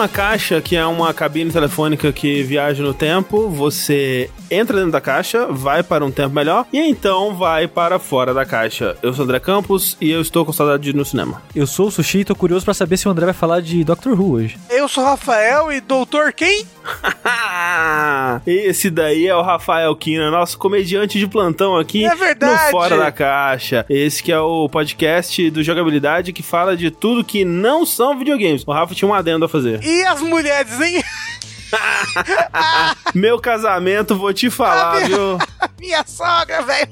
uma caixa que é uma cabine telefônica que viaja no tempo, você entra dentro da caixa, vai para um tempo melhor e então vai para fora da caixa. Eu sou o André Campos e eu estou com saudade de ir no cinema. Eu sou o Sushi e tô curioso pra saber se o André vai falar de Doctor Who hoje. Eu sou o Rafael e doutor quem? Esse daí é o Rafael Kina, nosso comediante de plantão aqui É verdade. no Fora da Caixa. Esse que é o podcast do Jogabilidade que fala de tudo que não são videogames. O Rafa tinha um adendo a fazer. E as mulheres, hein? Meu casamento, vou te falar, viu? Minha sogra, velho.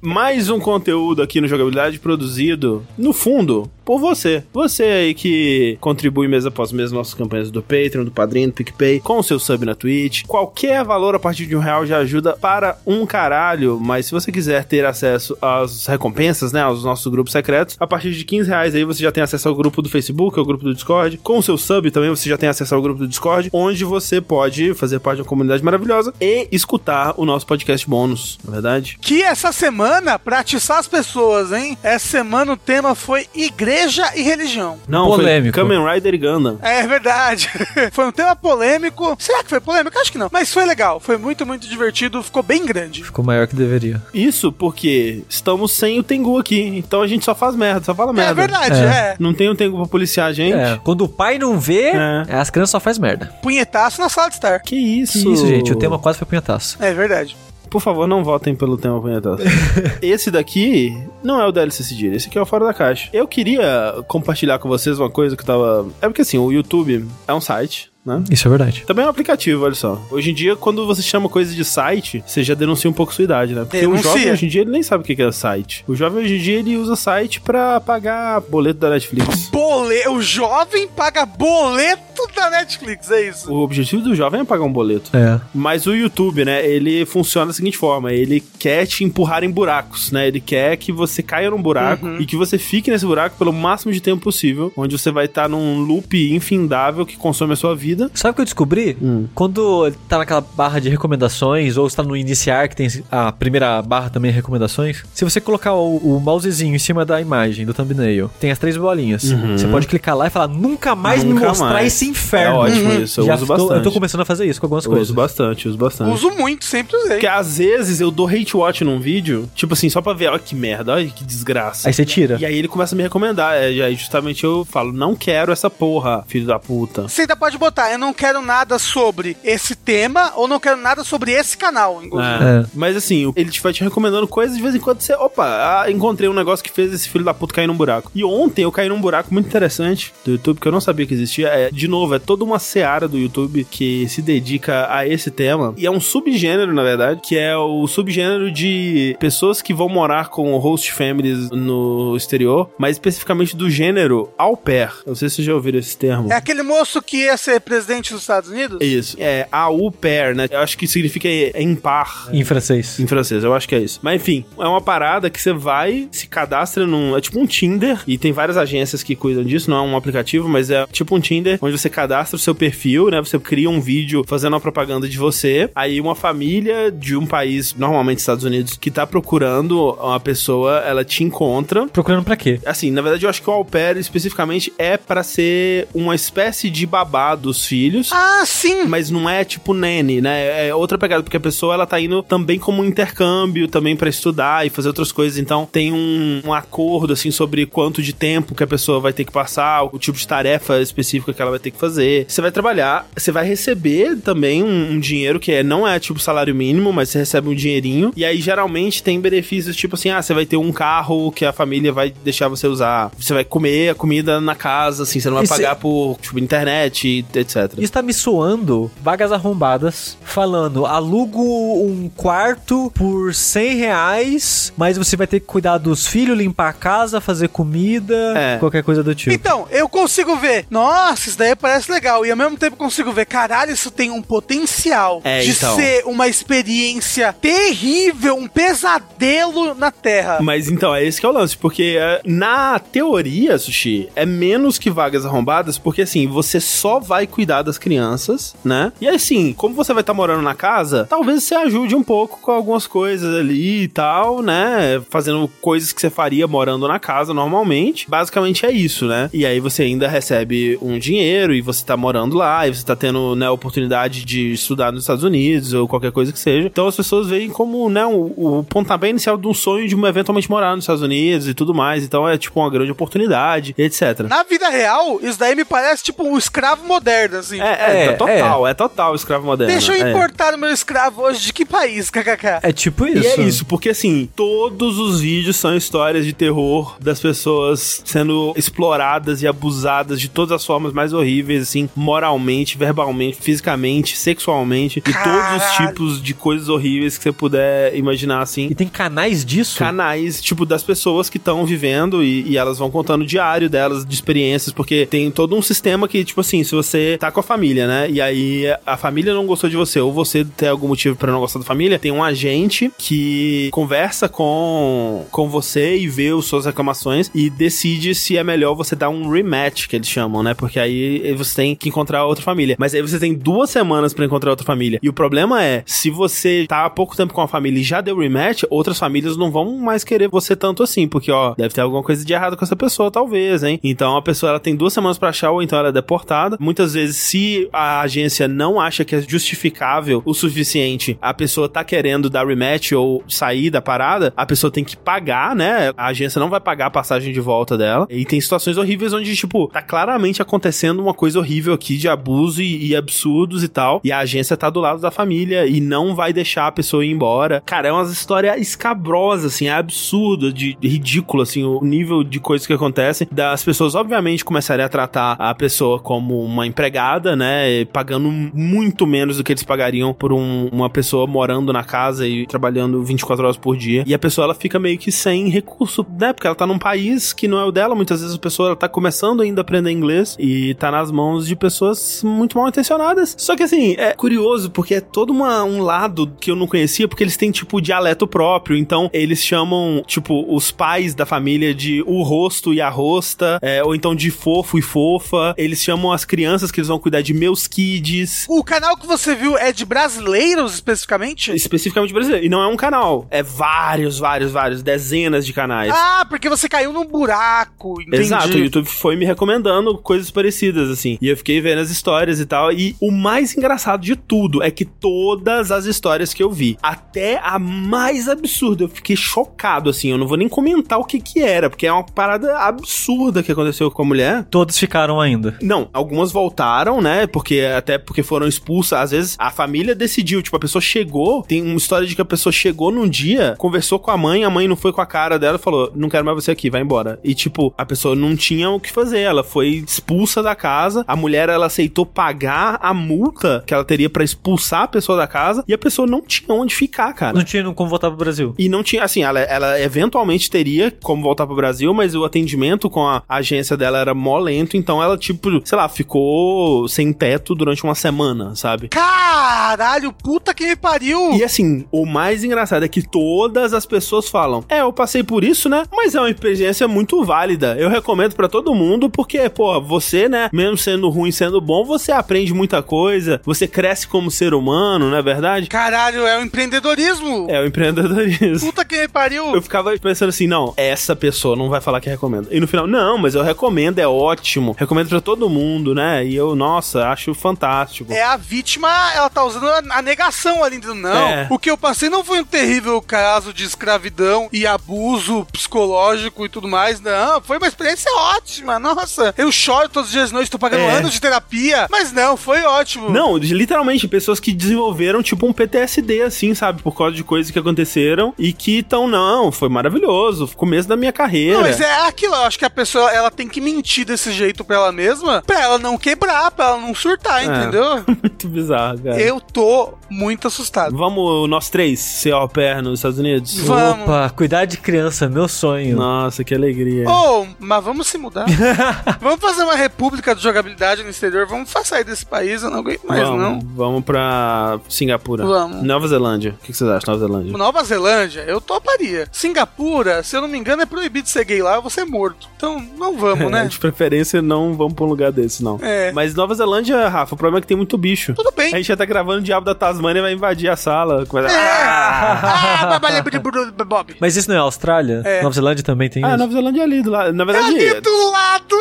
Mais um conteúdo aqui no Jogabilidade produzido, no fundo, por você. Você aí que contribui mês após mês nossas campanhas do Patreon, do Padrinho, do PicPay, com o seu sub na Twitch. Qualquer valor a partir de um real já ajuda para um caralho, mas se você quiser ter acesso às recompensas, né, aos nossos grupos secretos, a partir de 15 reais aí você já tem acesso ao grupo do Facebook, ao grupo do Discord. Com o seu sub também você já tem acesso ao grupo do Discord, onde você pode fazer parte de uma comunidade maravilhosa e escutar o nosso podcast bônus, na é verdade? Que essa semana, pra atiçar as pessoas, hein? Essa semana o tema foi igreja e religião. Não, Polêmico. foi Kamen Rider e Gundam. É verdade. foi um tema polêmico. Será que foi polêmico? Acho que não. Mas foi legal. Foi muito, muito divertido. Ficou bem grande. Ficou maior que deveria. Isso porque estamos sem o Tengu aqui, então a gente só faz merda, só fala É merda. verdade, É. é. Não tem o Tengu pra policiar a gente. É, quando o pai não vê, É. as crianças só faz merda. Punhetaço na sala de estar. Que isso? Que isso, gente, o tema quase foi punhetaço. É verdade. Por favor, não votem pelo tema punhetaço. esse daqui não é o DLC Sigilo, esse aqui é o Fora da Caixa. Eu queria compartilhar com vocês uma coisa que eu tava... É porque assim, o YouTube é um site, né? Isso é verdade. Também é um aplicativo, olha só. Hoje em dia, quando você chama coisa de site, você já denuncia um pouco sua idade, né? Porque o Denuncia. jovem hoje em dia ele nem sabe o que é site. O jovem hoje em dia ele usa site pra pagar boleto da Netflix. Bole... O jovem paga boleto da Netflix, é isso. O objetivo do jovem é pagar um boleto. É. Mas o YouTube, né, ele funciona da seguinte forma: ele quer te empurrar em buracos, né? Ele quer que você caia num buraco e que você fique nesse buraco pelo máximo de tempo possível, onde você vai estar num loop infindável que consome a sua vida. Sabe o que eu descobri? Hum. Quando tá naquela barra de recomendações, ou está no iniciar, que tem a primeira barra também recomendações, se você colocar o, o mousezinho em cima da imagem, do thumbnail, tem as três bolinhas. Você pode clicar lá e falar, nunca mais me Uhum. Nunca mostrar mais. esse inferno. É ótimo isso, eu Já uso tô- bastante. Eu tô começando a fazer isso com algumas Eu coisas. uso bastante, uso bastante. Uso muito, sempre usei. Porque às vezes eu dou hate watch num vídeo, tipo assim, só pra ver, olha que merda, olha que desgraça. Aí você tira. E aí ele começa a me recomendar. é, E aí justamente eu falo, não quero essa porra, filho da puta. Você ainda pode botar, eu não quero nada sobre esse tema ou não quero nada sobre esse canal. inclusive. É. É. Mas assim, ele te vai te recomendando coisas de vez em quando você. Opa, ah, encontrei um negócio que fez esse filho da puta cair num buraco. E ontem eu caí num buraco muito interessante do YouTube que eu não sabia que existia. É, de novo, é toda uma seara do YouTube que se dedica a esse tema. E é um subgênero, na verdade, que é o subgênero de pessoas que vão morar com host families no exterior, mas especificamente do gênero au pair. Não sei se vocês já ouviram esse termo. É aquele moço que ia ser presidente dos Estados Unidos? Isso. É au pair, né? Eu acho que significa em par. Em francês. Em francês, eu acho que é isso. Mas enfim, é uma parada que você vai, se cadastra num. É tipo um Tinder, e tem várias agências que cuidam disso, não é um aplicativo, mas é tipo um Tinder, onde você cadastra o seu perfil, né? Você cria um vídeo fazendo uma propaganda de você. Aí uma família de um país, normalmente Estados Unidos, que tá procurando uma pessoa, ela te encontra. Procurando pra quê? Assim, na verdade, eu acho que o au pair especificamente é pra ser uma espécie de babá dos filhos. Ah, sim! Mas não é tipo nene, né? É outra pegada, porque a pessoa ela tá indo também como um intercâmbio, também pra estudar e fazer outras coisas. Então tem um, um acordo, assim, sobre quanto de tempo que a pessoa vai ter que passar, o tipo de tarefa específica que ela vai ter que fazer. Você vai trabalhar, você vai receber também um, um dinheiro que é, não é tipo salário mínimo, mas você recebe um dinheirinho. E aí geralmente tem benefícios tipo assim: ah, você vai ter um carro que a família vai deixar você usar. Você vai comer a comida na casa, assim, você não vai Esse- pagar por, tipo, internet, etc. Isso tá me soando vagas arrombadas, falando, alugo um quarto por 100 reais, mas você vai ter que cuidar dos filhos, limpar a casa, fazer comida, É. qualquer coisa do tipo. Então, eu consigo ver, nossa, isso daí parece legal. E ao mesmo tempo consigo ver, caralho, isso tem um potencial É, de então. ser uma experiência terrível, um pesadelo na Terra. Mas então, é esse que é o lance, porque é, na teoria, Sushi, é menos que vagas arrombadas, porque assim, você só vai cuidar das crianças, né? E assim, como você vai estar morando na casa, talvez você ajude um pouco com algumas coisas ali e tal, né? Fazendo coisas que você faria morando na casa normalmente. Basicamente é isso, né? E aí você ainda recebe um dinheiro e você tá morando lá, e você tá tendo, né, a oportunidade de estudar nos Estados Unidos ou qualquer coisa que seja. Então as pessoas veem como, né, o, o pontapé inicial de um sonho de eventualmente morar nos Estados Unidos e tudo mais. Então é tipo uma grande oportunidade, etc. Na vida real, isso daí me parece tipo um escravo moderno, assim. É, é, É, total, é. total escravo moderno. Deixa eu é. importar o meu escravo hoje de que país, kkk? É tipo isso. E é isso, porque assim, todos os vídeos são histórias de terror das pessoas sendo exploradas e abusadas de todas as formas mais horríveis, assim, moralmente, verbalmente, fisicamente, sexualmente, e todos os tipos de coisas horríveis que você puder imaginar, assim. E tem canais disso? Canais, tipo, das pessoas que estão vivendo e, e elas vão contando o diário delas, de experiências, porque tem todo um sistema que, tipo assim, se você tá com a família, né, e aí a família não gostou de você, ou você tem algum motivo pra não gostar da família, tem um agente que conversa com, com você e vê as suas reclamações e decide se é melhor você dar um rematch, que eles chamam, né, porque aí você tem que encontrar outra família. Mas aí você tem duas semanas pra encontrar outra família. E o problema é, se você tá há pouco tempo com a família e já deu rematch, outras famílias não vão mais querer você tanto assim, porque, ó, deve ter alguma coisa de errado com essa pessoa, talvez, hein? Então a pessoa ela tem duas semanas pra achar, ou então ela é deportada. Muitas vezes, se a agência não acha que é justificável o suficiente, a pessoa tá querendo dar rematch ou sair da parada, a pessoa tem que pagar, né? A agência não vai pagar a passagem de volta dela. E tem situações horríveis onde, tipo, tá claramente acontecendo uma coisa horrível aqui de abuso e, e absurdos e tal. E a agência tá do lado da família e não vai deixar a pessoa ir embora. Cara, é uma história escabrosa, assim, é absurdo, de, de ridículo, assim, o nível de coisas que acontecem. Das pessoas, obviamente, começarem a tratar a pessoa como uma empregada, né? Pagando muito menos do que eles pagariam por um- uma pessoa morando na casa e trabalhando 24 horas por dia. E a pessoa, ela fica meio que sem recurso, né? Porque ela tá num país que não é o dela. Muitas vezes a pessoa, ela tá começando ainda a aprender inglês e tá nas mãos de pessoas muito mal intencionadas. Só que, assim, é curioso porque é todo uma- um lado que eu não conhecia, porque eles têm, tipo, dialeto próprio. Então, eles chamam, tipo, os pais da família de o rosto e a rosta, é, ou então de fofo e fofa. Eles chamam as crianças que eles vão cuidar de meus kids. O canal que você viu é de brasileiros especificamente? Especificamente brasileiro. E não é um canal. É vários, vários, vários. Dezenas de canais. Ah, porque você caiu num buraco, entendi. Exato, o YouTube foi me recomendando coisas parecidas, assim. E eu fiquei vendo as histórias e tal. E o mais engraçado de tudo é que todas as histórias que eu vi, até a mais absurda, eu fiquei chocado, assim. Eu não vou nem comentar o que que era, porque é uma parada absurda que aconteceu com a mulher. Todos ficaram ainda. Não, algumas voltaram, né? Porque até porque foram expulsas. Às vezes a família decidiu, tipo, a pessoa chegou. Tem uma história de que a pessoa chegou num dia, conversou com a mãe, a mãe não foi com a cara dela e falou: Não quero mais você aqui, vai embora. E, tipo, a pessoa não tinha o que fazer. Ela foi expulsa da casa. A mulher, ela aceitou pagar a multa que ela teria pra expulsar a pessoa da casa. E a pessoa não tinha onde ficar, cara. Não tinha como voltar pro Brasil. E não tinha, assim, ela, ela eventualmente teria como voltar pro Brasil, mas o atendimento com a agência dela era mó lento, então ela, tipo, sei lá, ficou sem teto durante uma semana, sabe? Caralho, puta que me pariu! E assim, o mais engraçado é que todas as pessoas falam: É, eu passei por isso, né? Mas é uma experiência muito válida. Eu recomendo pra todo mundo, porque, pô, você, né, mesmo sendo ruim, sendo bom, você aprende muita coisa, você cresce como ser humano, não é verdade? Caralho, é o empreendedorismo! É o empreendedorismo. Puta que pariu! Eu ficava pensando assim, não, essa pessoa não vai falar que recomenda. E no final, não, mas eu recomendo, é ótimo. Recomendo pra todo mundo, né? E eu, nossa, acho fantástico. É a vítima, ela tá usando a, negação ali, não, É. o que eu passei não foi um terrível caso de escravidão e abuso psicológico e tudo mais, não, foi uma experiência ótima, nossa, eu choro todos os dias de noite, tô pagando É. anos de terapia, mas não, foi ótimo. Não, literalmente, pessoas que desenvolveram, tipo, um PTSD, assim, sabe? Por causa de coisas que aconteceram e que estão, não, foi maravilhoso, começo da minha carreira. Não, mas é aquilo, eu acho que a pessoa, ela tem que mentir desse jeito pra ela mesma, pra ela não quebrar, pra ela não surtar, É. entendeu? Muito bizarro, cara. Eu tô muito assustado. Vamos, nós três, ser au pair nos Estados Unidos? Vamos. Opa, cuidar de criança, meu sonho. Nossa, que alegria. Oh, mas vamos se mudar. vamos fazer uma república de jogabilidade no exterior. Vamos sair desse país, eu não aguento mais, vamos, não. vamos pra Singapura. Vamos. Nova Zelândia. O que vocês acham, Nova Zelândia? Nova Zelândia, eu toparia. Singapura, se eu não me engano, é proibido ser gay lá, eu vou ser morto. Então, não vamos, né? De preferência, não vamos pra um lugar desse, não. É. Mas Nova Zelândia, Rafa, o problema é que tem muito bicho. Tudo bem. A gente já tá gravando o Diabo da Tasmânia e vai invadir a sala. É. Ah! Ah, Bob. Mas isso não é Austrália? É. Nova Zelândia também tem Ah, isso? Nova Zelândia é ali do lado. Na É verdade, ali do lado.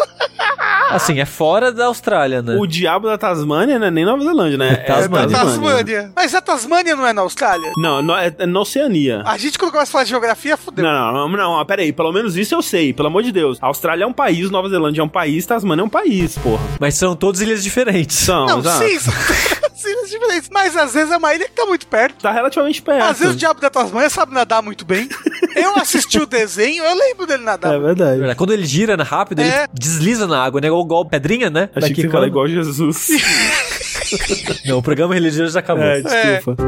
Assim, é fora da Austrália, né? O diabo da Tasmânia não é nem Nova Zelândia, né? É Tasmânia. Tasmânia. Mas a Tasmânia não é na Austrália? Não, não, é, é na Oceania. A gente, quando começa a falar de geografia, fudeu. Não, não, não, não, pera aí, pelo menos isso eu sei, pelo amor de Deus. A Austrália é um país, Nova Zelândia é um país, Tasmânia é um país, porra. Mas são todas ilhas diferentes. São, Não, exato. sim, são diferentes. Mas às vezes é uma ilha que tá muito perto. Tá relativamente perto. Às vezes o diabo da Tasmânia sabe nadar muito bem. Eu assisti o desenho, eu lembro dele nadar. É verdade. Verdade. Quando ele gira rápido, É. ele desliza na água, né? Igual, igual pedrinha, né? Achei que você fala igual Jesus. Não, o programa religioso já acabou. é, desculpa.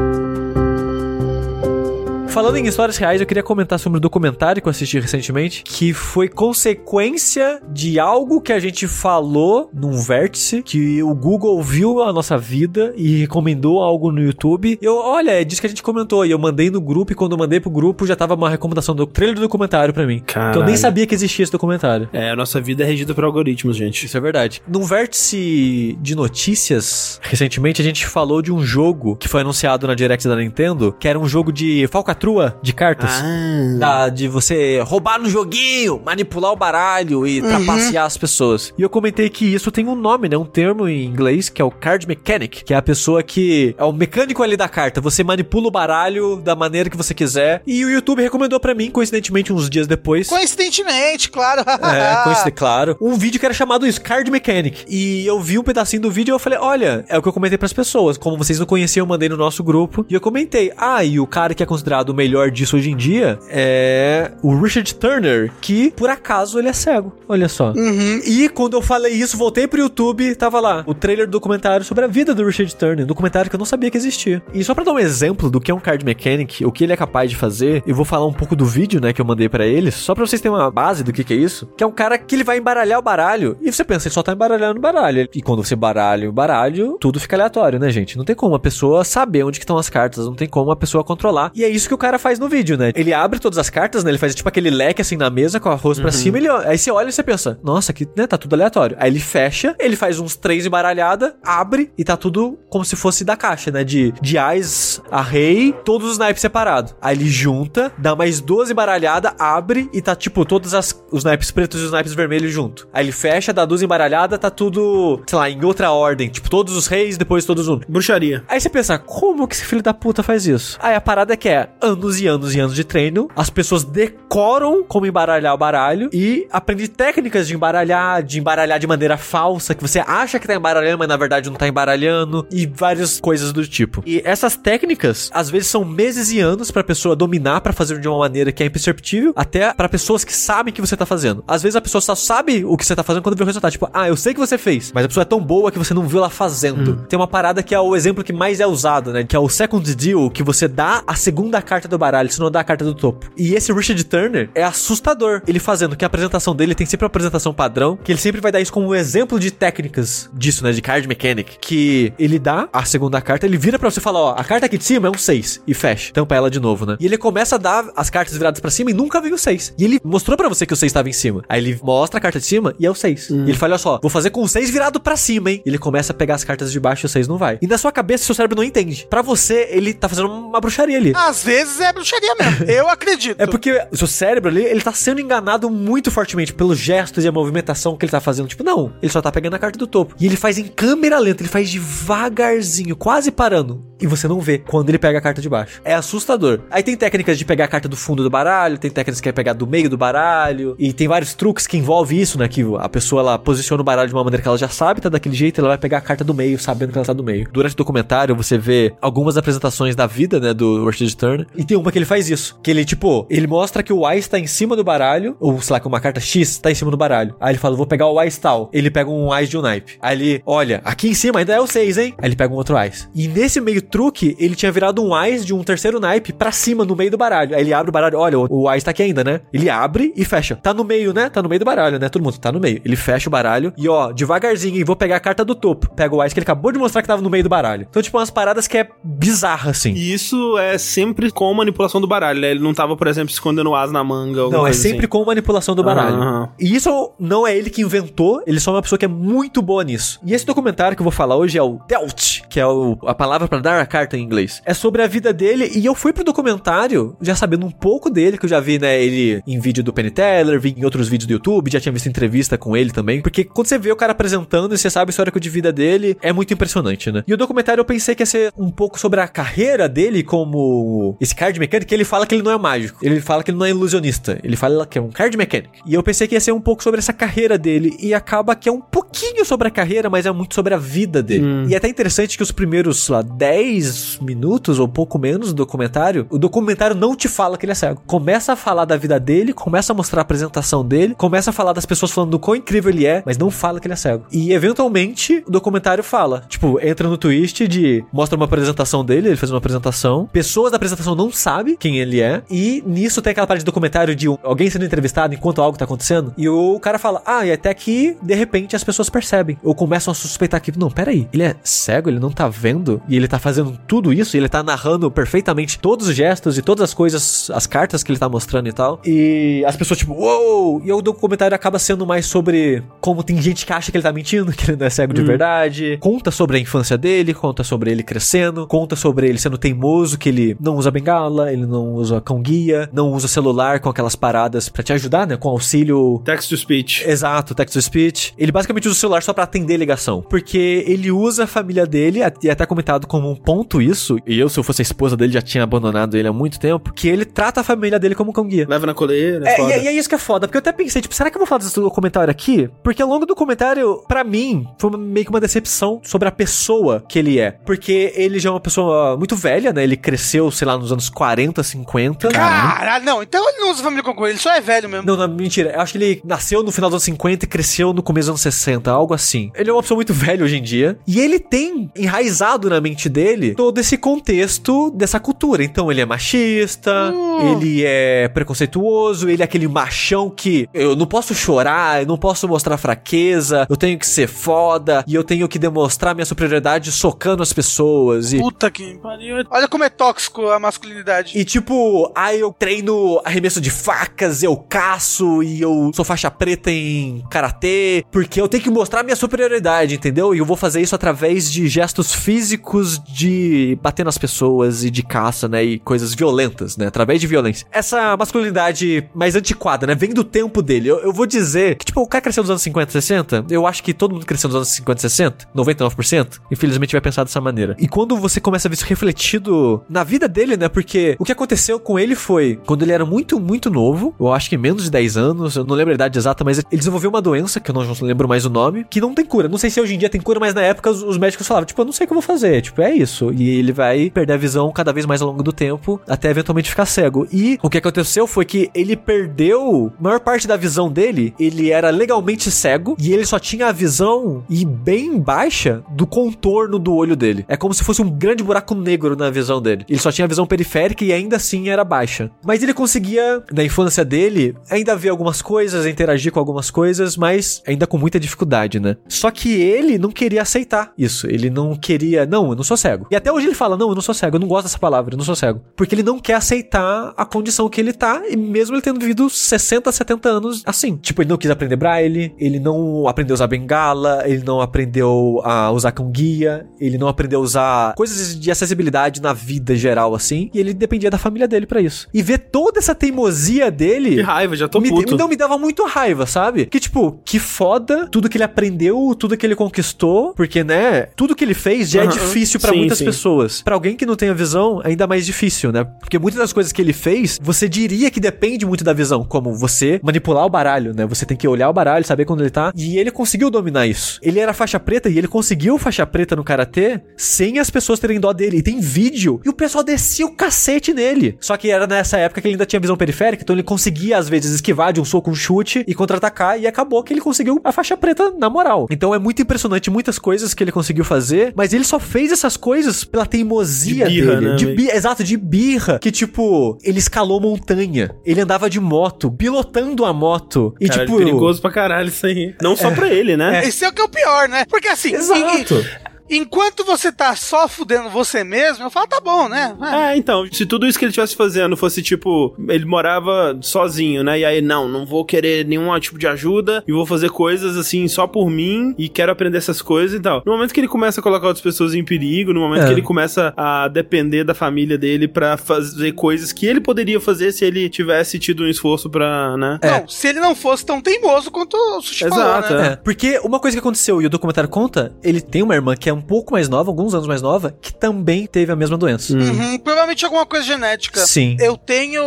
Falando em histórias reais, eu queria comentar sobre um documentário que eu assisti recentemente, que foi consequência de algo que a gente falou num vértice, que o Google viu a nossa vida e recomendou algo no YouTube. Eu, olha, é disso que a gente comentou. E eu mandei no grupo, e quando eu mandei pro grupo, já tava uma recomendação do trailer do documentário pra mim. Que eu nem Caralho. sabia que existia esse documentário. É, a nossa vida é regida por algoritmos, gente. Isso é verdade. Num vértice de notícias, recentemente a gente falou de um jogo que foi anunciado na Direct da Nintendo, que era um jogo de falcatrua de cartas. Ah. Da- de você roubar no joguinho, manipular o baralho e trapacear as pessoas. E eu comentei que isso tem um nome, né? Um termo em inglês, que é o card mechanic, que é a pessoa que é o mecânico ali da carta. Você manipula o baralho da maneira que você quiser. E o YouTube recomendou pra mim, coincidentemente, uns dias depois. Coincidentemente, claro. É, coincidente, claro. Um vídeo que era chamado isso, Card Mechanic. E eu vi um pedacinho do vídeo e eu falei, olha, é o que eu comentei pras pessoas. Como vocês não conheciam, eu mandei no nosso grupo. E eu comentei, ah, e o cara que é considerado o melhor disso hoje em dia é o Richard Turner, que por acaso ele é cego. Olha só. Uhum. E quando eu falei isso, voltei pro YouTube, tava lá, o trailer do documentário sobre a vida do Richard Turner, um documentário que eu não sabia que existia. E só pra dar um exemplo do que é um card mechanic, o que ele é capaz de fazer, eu vou falar um pouco do vídeo, né, que eu mandei pra eles, só pra vocês terem uma base do que que é isso, que é um cara que ele vai embaralhar o baralho, e você pensa, ele só tá embaralhando o baralho. E quando você baralha o baralho, tudo fica aleatório, né, gente? Não tem como a pessoa saber onde que estão as cartas, não tem como a pessoa controlar. E é isso que cara faz no vídeo, né? Ele abre todas as cartas, né? Ele faz tipo aquele leque assim na mesa com arroz pra cima, ele, aí você olha e você pensa, nossa, que, né, tá tudo aleatório. Aí ele fecha, ele faz uns três embaralhada, abre e tá tudo como se fosse da caixa, né? De, de ás a rei, todos os naipes separados. Aí ele junta, dá mais duas embaralhadas, abre e tá tipo todos as, os naipes pretos e os naipes vermelhos junto. Aí ele fecha, dá duas embaralhadas, tá tudo, sei lá, em outra ordem. Tipo, todos os reis, depois todos juntos. Bruxaria. Aí você pensa, como que esse filho da puta faz isso? Aí a parada é que é anos e anos e anos de treino, as pessoas decoram como embaralhar o baralho e aprendem técnicas de embaralhar, de embaralhar de maneira falsa, que você acha que tá embaralhando, mas na verdade não tá embaralhando, e várias coisas do tipo. E essas técnicas, às vezes são meses e anos pra pessoa dominar pra fazer de uma maneira que é imperceptível, até pra pessoas que sabem que você tá fazendo. Às vezes a pessoa só sabe o que você tá fazendo quando vê o resultado. Tipo, ah, eu sei que você fez, mas a pessoa é tão boa que você não viu ela fazendo. Tem uma parada que é o exemplo que mais é usado, né? Que é o Second Deal, que você dá a segunda carta do baralho, você não dá a carta do topo. E esse Richard Turner é assustador. Ele fazendo que a apresentação dele tem sempre uma apresentação padrão, que ele sempre vai dar isso como um exemplo de técnicas disso, né? De card mechanic. Que ele dá a segunda carta, ele vira pra você e fala: Ó, a carta aqui de cima é um 6 e fecha. Tampa ela de novo, né? E ele começa a dar as cartas viradas pra cima e nunca veio o 6. E ele mostrou pra você que o 6 estava em cima. Aí ele mostra a carta de cima e é o 6. E ele fala: Olha só, vou fazer com o 6 virado pra cima, hein? E ele começa a pegar as cartas de baixo e o 6 não vai. E na sua cabeça, seu cérebro não entende. Pra você, ele tá fazendo uma bruxaria ali. Às vezes é bruxaria mesmo. Eu acredito. É porque o seu cérebro ali, ele tá sendo enganado muito fortemente pelos gestos e a movimentação que ele tá fazendo. Tipo, não, ele só tá pegando a carta do topo. E ele faz em câmera lenta, ele faz devagarzinho, quase parando. E você não vê quando ele pega a carta de baixo. É assustador. Aí tem técnicas de pegar a carta do fundo do baralho, tem técnicas que é pegar do meio do baralho. E tem vários truques que envolvem isso, né? Que a pessoa ela posiciona o baralho de uma maneira que ela já sabe, tá daquele jeito, ela vai pegar a carta do meio, sabendo que ela tá do meio. Durante o documentário, você vê algumas apresentações da vida, né? Do Richard Turner. E tem uma que ele faz isso. Que ele, tipo, ele mostra que o Ice tá em cima do baralho, ou sei lá, que uma carta X tá em cima do baralho. Aí ele fala, vou pegar o Ice tal. Ele pega um Ice de um naipe. Aí ele, olha, aqui em cima ainda é o 6, hein? Aí ele pega um outro Ice. E nesse meio truque, ele tinha virado um Ice de um terceiro naipe pra cima, no meio do baralho. Aí ele abre o baralho, olha, o, Ice tá aqui ainda, né? Ele abre e fecha. Tá no meio, né? Tá no meio do baralho, né? Todo mundo tá no meio. Ele fecha o baralho e, ó, devagarzinho, hein? Vou pegar a carta do topo. Pega o Ice que ele acabou de mostrar que tava no meio do baralho. Então, tipo, umas paradas que é bizarra, assim. E isso é sempre com com manipulação do baralho, né? Ele não tava, por exemplo, escondendo o as na manga. Não, é sempre assim. com manipulação do baralho. Aham. E isso não é ele que inventou, ele só é uma pessoa que é muito boa nisso. E esse documentário que eu vou falar hoje é o Dealt, que é o- a palavra pra dar a carta em inglês. É sobre a vida dele e eu fui pro documentário já sabendo um pouco dele, que eu já vi, né, ele em vídeo do Penny Teller, vi em outros vídeos do YouTube, já tinha visto entrevista com ele também, porque quando você vê o cara apresentando e você sabe o histórico de vida dele, é muito impressionante, né? E o documentário eu pensei que ia ser um pouco sobre a carreira dele como esse card mechanic, ele fala que ele não é mágico, ele fala que ele não é ilusionista, ele fala que é um card mechanic. E eu pensei que ia ser um pouco sobre essa carreira dele e acaba que é um pouquinho sobre a carreira, mas é muito sobre a vida dele. E é até interessante que os primeiros, sei lá, 10 minutos ou pouco menos do documentário, o documentário não te fala que ele é cego. Começa a falar da vida dele, começa a mostrar a apresentação dele, começa a falar das pessoas falando do quão incrível ele é, mas não fala que ele é cego. E eventualmente o documentário fala, tipo, entra no twist de mostra uma apresentação dele, ele fez uma apresentação, pessoas da apresentação não sabem quem ele é, e nisso tem aquela parte de documentário de alguém sendo entrevistado enquanto algo tá acontecendo, e o cara fala, ah, e até que de repente as pessoas percebem, ou começam a suspeitar que, não, peraí, ele é cego, ele não tá vendo, e ele tá fazendo tudo isso, e ele tá narrando perfeitamente todos os gestos e todas as coisas, as cartas que ele tá mostrando e tal, e as pessoas tipo, uou, e o documentário acaba sendo mais sobre como tem gente que acha que ele tá mentindo, que ele não é cego de verdade, conta sobre a infância dele, conta sobre ele crescendo, conta sobre ele sendo teimoso, que ele não usa bengala, ele não usa cão guia, não usa celular com aquelas paradas pra te ajudar, né, com auxílio Text to speech. Exato, text to speech. Ele basicamente usa o celular só pra atender ligação. Porque ele usa a família dele, e é até comentado como um ponto isso, e eu, se eu fosse a esposa dele, já tinha abandonado ele há muito tempo, que ele trata a família dele como cão guia. Leva na coleira, É, e, e é isso que é foda, porque eu até pensei, tipo, será que eu vou falar desse documentário aqui? Porque ao longo do comentário, pra mim, foi meio que uma decepção sobre a pessoa que ele é. Porque ele já é uma pessoa muito velha, né? Ele cresceu, sei lá, nos anos 40, 50. Caralho, não, então ele não usa família com ele só é velho mesmo. Não, não, mentira. Eu acho que ele nasceu no final dos anos 50 e cresceu no começo dos anos 60, algo assim. Ele é uma pessoa muito velha hoje em dia. E ele tem enraizado na mente dele todo esse contexto dessa cultura. Então ele é machista, ele é preconceituoso, ele é aquele machão que eu não posso chorar, eu não posso mostrar fraqueza, eu tenho que ser foda e eu tenho que demonstrar minha superioridade socando as pessoas. E Puta que pariu. Olha como é tóxico a masculinidade. E tipo, aí eu treino arremesso de facas, eu caço e eu sou faixa preta em karatê, porque eu tenho que mostrar minha superioridade, entendeu? E eu vou fazer isso através de gestos físicos de bater nas pessoas e de caça, né? E coisas violentas, né? Através de violência. Essa masculinidade mais antiquada, né? Vem do tempo dele. Eu, eu vou dizer que, tipo, o cara cresceu nos anos 50, 60. Eu acho que todo mundo cresceu nos anos 50, 60, 99%. Infelizmente vai pensar dessa maneira. E quando você começa a ver isso refletido na vida dele, né? Porque o que aconteceu com ele foi quando ele era muito, muito novo, eu acho que menos de 10 anos, eu não lembro a idade exata, mas ele desenvolveu uma doença, que eu não lembro mais o nome, que não tem cura. Não sei se hoje em dia tem cura, mas na época os, os médicos falavam, tipo, eu não sei o que eu vou fazer. Tipo, é isso. E ele vai perder a visão cada vez mais ao longo do tempo, até eventualmente ficar cego. E o que aconteceu foi que ele perdeu a maior parte da visão dele, ele era legalmente cego e ele só tinha a visão e bem baixa do contorno do olho dele. É como se fosse um grande buraco negro na visão dele. Ele só tinha a visão periférica e ainda assim era baixa. Mas ele conseguia, na infância dele, ainda ver algumas coisas, interagir com algumas coisas, mas ainda com muita dificuldade, né? Só que ele não queria aceitar isso. Ele não queria, não, eu não sou cego. E até hoje ele fala, não, eu não sou cego, eu não gosto dessa palavra, eu não sou cego. Porque ele não quer aceitar a condição que ele tá, e mesmo ele tendo vivido 60, 70 anos assim. Tipo, ele não quis aprender braille, ele não aprendeu a usar bengala, ele não aprendeu a usar com guia, ele não aprendeu a usar coisas de acessibilidade na vida geral, assim, e ele dependia da família dele pra isso. E ver toda essa teimosia dele. Que raiva, já tô me, puto. Não, me dava muito raiva, sabe? Que, tipo, que foda tudo que ele aprendeu, tudo que ele conquistou, porque, né, tudo que ele fez já é difícil pra Sim, muitas sim. pessoas. Pra alguém que não tem a visão, ainda mais difícil, né? Porque muitas das coisas que ele fez, você diria que depende muito da visão, como você manipular o baralho, né? Você tem que olhar o baralho, saber quando ele tá. E ele conseguiu dominar isso. Ele era faixa preta e ele conseguiu faixa preta no karatê sem as pessoas terem dó dele. E tem vídeo e o pessoal descia o cacete nele. Só que era nessa época que ele ainda tinha visão periférica, então ele conseguia às vezes esquivar de um soco, um chute e contra-atacar e acabou que ele conseguiu a faixa preta na moral. Então é muito impressionante muitas coisas que ele conseguiu fazer, mas ele só fez essas coisas pela teimosia De birra, dele. né, de bi- Exato, de birra. Que tipo, ele escalou montanha, ele andava de moto, pilotando a moto. E Caralho, tipo. perigoso pra caralho isso aí. Não só pra ele, né? Esse é o que é o pior, né? Porque assim, Exato. Enquanto você tá só fudendo você mesmo, eu falo, tá bom, né? É, então, se tudo isso que ele estivesse fazendo fosse tipo, ele morava sozinho, né? E aí, não, não vou querer nenhum tipo de ajuda e vou fazer coisas assim só por mim e quero aprender essas coisas e tal. No momento que ele começa a colocar outras pessoas em perigo, no momento É. que ele começa a depender da família dele pra fazer coisas que ele poderia fazer se ele tivesse tido um esforço pra, né? É. Não, se ele não fosse tão teimoso quanto o Sushi Exato, falou, né? é. É, porque uma coisa que aconteceu, e o documentário conta, ele tem uma irmã que é um pouco mais nova, alguns anos mais nova, que também teve a mesma doença. Uhum, provavelmente alguma coisa genética. Sim. Eu tenho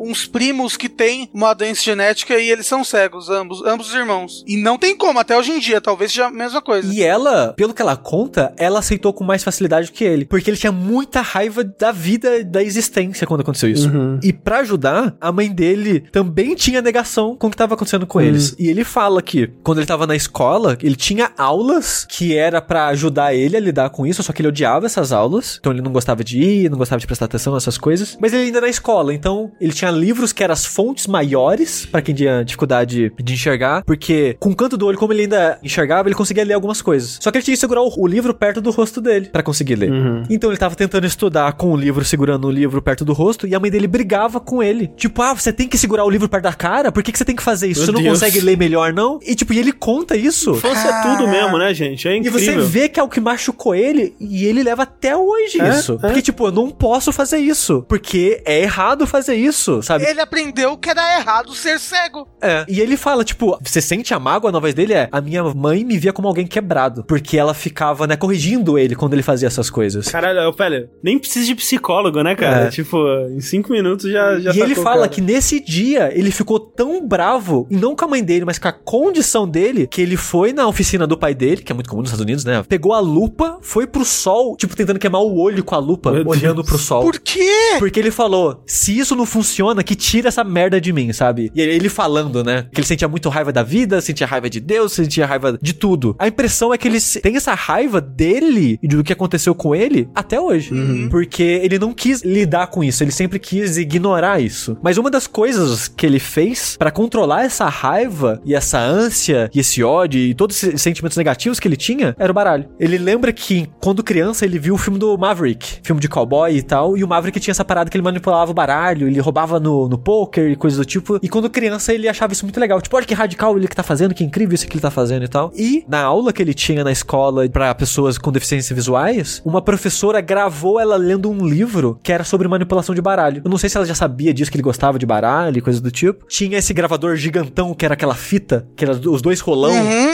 uns primos que têm uma doença genética e eles são cegos, ambos, ambos os irmãos. E não tem como, até hoje em dia, talvez seja a mesma coisa. E ela, pelo que ela conta, ela aceitou com mais facilidade que ele. Porque ele tinha muita raiva da vida, da existência quando aconteceu isso. E pra ajudar, a mãe dele também tinha negação com o que tava acontecendo com eles. E ele fala que quando ele tava na escola, ele tinha aulas que era pra ajudar ele a lidar com isso, só que ele odiava essas aulas. Então ele não gostava de ir, não gostava de prestar atenção nessas coisas. Mas ele ainda na escola, então ele tinha livros que eram as fontes maiores pra quem tinha dificuldade de enxergar, porque com o canto do olho, como ele ainda enxergava, ele conseguia ler algumas coisas. Só que ele tinha que segurar o, o livro perto do rosto dele pra conseguir ler. Então ele tava tentando estudar com o livro segurando o livro perto do rosto e a mãe dele brigava com ele. Tipo, ah, você tem que segurar o livro perto da cara? Por que, que você tem que fazer isso? Meu você não Deus. consegue ler melhor, não? E tipo, e ele conta isso. Fosse é tudo mesmo, né, gente? É E incrível. você vê que o que machucou ele e ele leva até hoje É, isso. é. Porque, tipo, eu não posso fazer isso. Porque é errado fazer isso, sabe? Ele aprendeu que era errado ser cego. É. E ele fala, tipo, você sente a mágoa? A voz dele é: a minha mãe me via como alguém quebrado. Porque ela ficava, né, corrigindo ele quando ele fazia essas coisas. Caralho, pera, nem precisa de psicólogo, né, cara? É. Tipo, em cinco minutos já, já e ele fala cara. que nesse dia ele ficou tão bravo, e não com a mãe dele, mas com a condição dele, que ele foi na oficina do pai dele, que é muito comum nos Estados Unidos, né? Pegou a lupa, foi pro sol, tipo, tentando queimar o olho com a lupa, Meu olhando Deus. pro sol. Por quê? Porque ele falou, se isso não funciona, que tira essa merda de mim, sabe? E ele falando, né? Que ele sentia muito raiva da vida, sentia raiva de Deus, sentia raiva de tudo. A impressão é que ele tem essa raiva dele e do que aconteceu com ele até hoje. Porque ele não quis lidar com isso, ele sempre quis ignorar isso. Mas uma das coisas que ele fez pra controlar essa raiva e essa ânsia e esse ódio e todos esses sentimentos negativos que ele tinha era o baralho. Ele lembra que quando criança ele viu o filme do Maverick, filme de cowboy e tal, e o Maverick tinha essa parada que ele manipulava o baralho, ele roubava no, no poker e coisas do tipo. E quando criança ele achava isso muito legal. Tipo, olha que radical ele que tá fazendo, que incrível isso que ele tá fazendo e tal. E na aula que ele tinha na escola pra pessoas com deficiências visuais, uma professora gravou ela lendo um livro que era sobre manipulação de baralho. Eu não sei se ela já sabia disso, que ele gostava de baralho e coisas do tipo. Tinha esse gravador gigantão que era aquela fita, que era os dois rolão,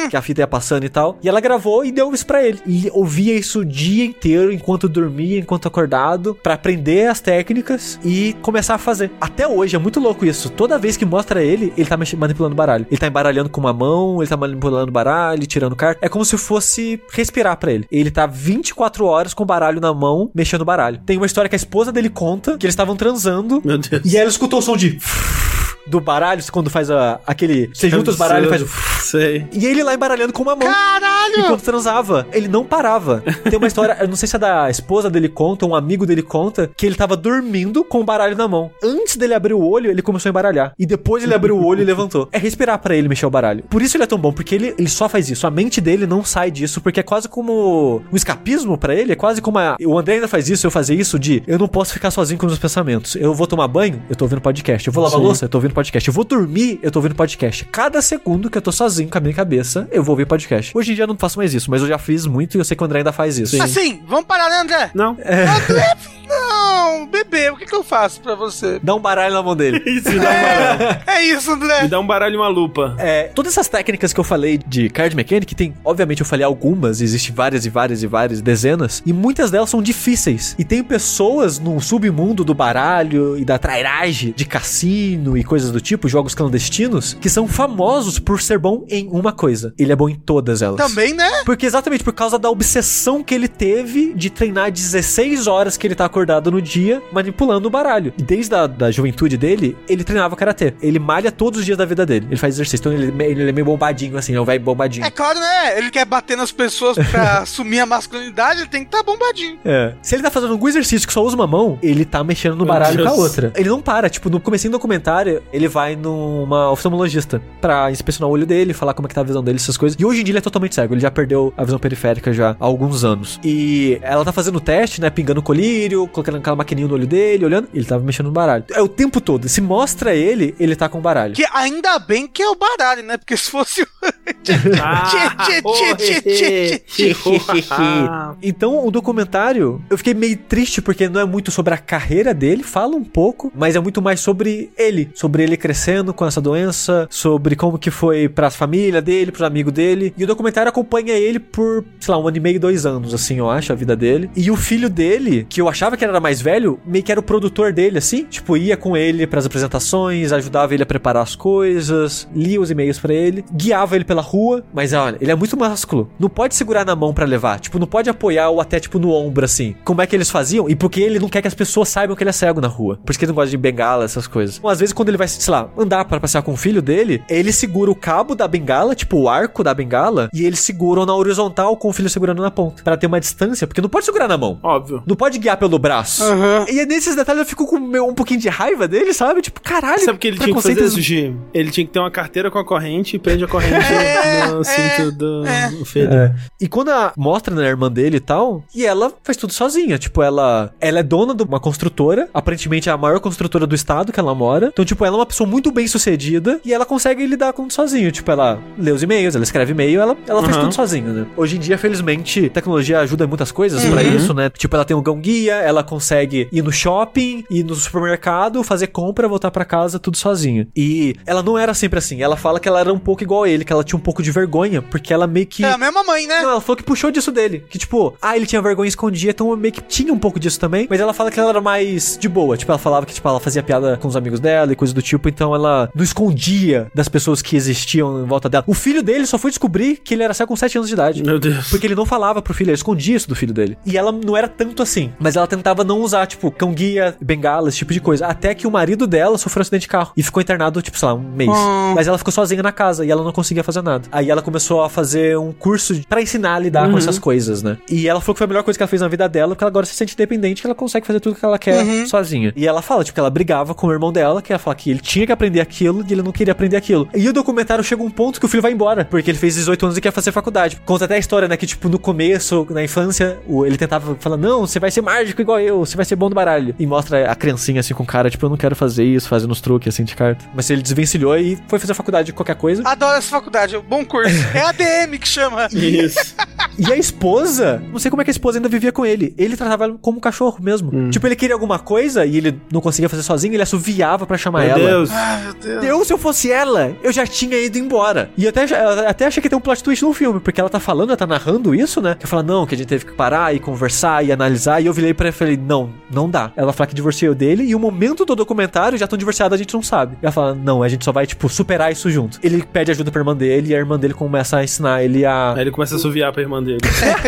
que a fita ia passando e tal. E ela gravou e deu isso pra ele. E ouvia isso o dia inteiro, enquanto dormia, enquanto acordado, pra aprender as técnicas e começar a fazer. Até hoje, é muito louco isso. Toda vez que mostra ele, ele tá manipulando baralho. Ele tá embaralhando com uma mão, ele tá manipulando baralho, tirando carta. É como se fosse respirar pra ele. Ele tá 24 horas com o baralho na mão, mexendo baralho. Tem uma história que a esposa dele conta, que eles estavam transando, Meu Deus. e ela escutou o som de... Do baralho, quando faz a, aquele. Você junta os baralhos e faz o. Sei. E ele lá embaralhando com uma mão. Caralho! Enquanto transava. Ele não parava. Tem uma história, eu não sei se é da esposa dele conta, um amigo dele conta, que ele tava dormindo com o baralho na mão. Antes dele abrir o olho, ele começou a embaralhar. E depois ele abriu o olho e levantou. É respirar pra ele mexer o baralho. Por isso ele é tão bom, porque ele, ele só faz isso. A mente dele não sai disso, porque é quase como um escapismo pra ele. É quase como a, o André ainda faz isso, eu fazer isso de eu não posso ficar sozinho com os meus pensamentos. Eu vou tomar banho, eu tô ouvindo podcast. Eu vou lavar Sim. louça, eu tô ouvindo podcast. Eu vou dormir, eu tô ouvindo podcast. Cada segundo que eu tô sozinho com a minha cabeça, eu vou ouvir podcast. Hoje em dia eu não faço mais isso, mas eu já fiz muito e eu sei que o André ainda faz isso. Assim, vamos parar, né, André? Não. André, não, bebê, o que, que eu faço pra você? Dá um baralho na mão dele. Isso, dá um baralho. É isso, André. me dá um baralho e uma lupa. É, todas essas técnicas que eu falei de card mechanic, tem, obviamente eu falei algumas, existe várias e várias e várias, dezenas, e muitas delas são difíceis. E tem pessoas no submundo do baralho e da trairagem, de cassino e coisas do tipo, jogos clandestinos, que são famosos por ser bom em uma coisa. Ele é bom em todas elas. Também, né? Porque exatamente por causa da obsessão que ele teve de treinar 16 horas que ele tá acordado no dia, manipulando no baralho. E desde a da juventude dele, ele treinava karatê. Ele malha todos os dias da vida dele. Ele faz exercício. Então ele, ele é meio bombadinho, assim, é um velho bombadinho. É claro, né? Ele quer bater nas pessoas pra assumir a masculinidade, ele tem que estar tá bombadinho. É. Se ele tá fazendo algum exercício que só usa uma mão, ele tá mexendo no baralho com a outra. Ele não para. Tipo, no comecinho do documentário, ele vai numa oftalmologista pra inspecionar o olho dele, falar como é que tá a visão dele, essas coisas. E hoje em dia ele é totalmente cego. Ele já perdeu a visão periférica já há alguns anos. E ela tá fazendo o teste, né? Pingando colírio, colocando aquela maquininha no olho dele, olhando. Ele tava mexendo no baralho. É o tempo todo. Se mostra ele, ele tá com o baralho. Que ainda bem que é o baralho, né? Porque se fosse o. então, o documentário, eu fiquei meio triste porque não é muito sobre a carreira dele, fala um pouco, mas é muito mais sobre ele, sobre ele crescendo com essa doença, sobre como que foi pra família dele, pros amigos dele. E o documentário acompanha ele por, sei lá, um ano e meio, dois anos, assim, eu acho, a vida dele. E o filho dele, que eu achava que era mais velho, meio que era o produtor dele, assim, tipo, ia com ele pras apresentações, ajudava ele a preparar as coisas, lia os e-mails para ele, guiava ele pela rua, mas olha, ele é muito másculo. Não pode segurar na mão para levar, tipo, não pode apoiar ou até tipo no ombro assim. Como é que eles faziam? E porque ele não quer que as pessoas saibam que ele é cego na rua. Por isso que ele não gosta de bengala, essas coisas. Então, às vezes quando ele vai, sei lá, andar para passear com o filho dele, ele segura o cabo da bengala, tipo o arco da bengala, e eles seguram na horizontal com o filho segurando na ponta, para ter uma distância, porque não pode segurar na mão. Óbvio. Não pode guiar pelo braço. Uhum. E nesses detalhes eu fico com um pouquinho de raiva dele, sabe? Tipo, caralho. Sabe que ele tinha que fazer, Sushi? Ele tinha que ter uma carteira com a corrente e prende a corrente é, no cinto do é. filho. É. E quando a, mostra, né, a irmã dele e tal, e ela faz tudo sozinha. Tipo, ela, ela é dona de uma construtora, aparentemente é a maior construtora do estado que ela mora. Então, tipo, ela é uma pessoa muito bem sucedida e ela consegue lidar com tudo sozinho. Tipo, ela lê os e-mails, ela escreve e-mail, ela, ela uhum. faz tudo sozinha, né? Hoje em dia, felizmente, tecnologia ajuda em muitas coisas uhum. para isso, né? Tipo, ela tem um gão guia, ela consegue ir no shopping, ir no supermercado, fazer compra, voltar para casa, tudo sozinha. E ela não era sempre assim. Ela fala que ela era um pouco igual a ele, que ela tinha um pouco de vergonha, porque ela meio que. É a mesma mãe, né? Não, ela falou que puxou disso dele. Que tipo, ah, ele tinha vergonha escondida, então meio que tinha um pouco disso também. Mas ela fala que ela era mais de boa. Tipo, ela falava que tipo, ela fazia piada com os amigos dela e coisa do tipo, então ela não escondia das pessoas que existiam em volta dela. O filho dele só foi descobrir que ele era cego com 7 anos de idade. Meu Deus. Porque ele não falava pro filho, ele escondia isso do filho dele. E ela não era tanto assim. Mas ela tentava não usar, tipo, cão guia, bengala, esse tipo de coisa. Até que o marido dela sofreu um acidente de carro e ficou internado, tipo, sei lá, um mês. Hum. Mas ela ficou sozinha na casa e ela não conseguia fazer nada. Aí ela começou a fazer um curso para ensinar a lidar uhum. com essas coisas, né? E ela falou que foi a melhor coisa que ela fez na vida dela, porque ela agora se sente independente, que ela consegue fazer tudo que ela quer uhum. sozinha. E ela fala, tipo, que ela brigava com o irmão dela, que ela fala que ele tinha que aprender aquilo e ele não queria aprender aquilo. E o documentário chega um ponto que o filho vai embora, porque ele fez 18 anos e quer fazer faculdade. Conta até a história, né, que tipo, no começo, na infância, ele tentava falar, não, você vai ser mágico igual eu, você vai ser bom no baralho. E mostra a criancinha assim com cara, tipo, eu não quero fazer isso, fazendo os truques assim de carta. Mas ele desvencilhou e foi fazer faculdade de qualquer coisa. Adoro essa faculdade, é um bom curso. É ADM que chama. Isso. e a esposa, não sei como é que a esposa ainda vivia com ele. Ele tratava ela como um cachorro mesmo. Hum. Tipo, ele queria alguma coisa e ele não conseguia fazer sozinho, ele assoviava para chamar meu ela. Deus. Ah, meu Deus. Eu, se eu fosse ela, eu já tinha ido embora. E até, até achei que tem um plot twist no filme, porque ela tá falando, ela tá narrando isso, né? Que fala, não, que a gente teve que parar e conversar e analisar. E eu virei pra ela e falei, não, não dá. Ela fala que divorciou dele e o momento do documentário já estão divorciados, a gente não sabe. E ela fala, não, a gente só vai, tipo, superar isso junto. Ele pede ajuda pra irmã dele e a irmã dele começa a ensinar ele a. Aí ele começa a assoviar pra irmã dele.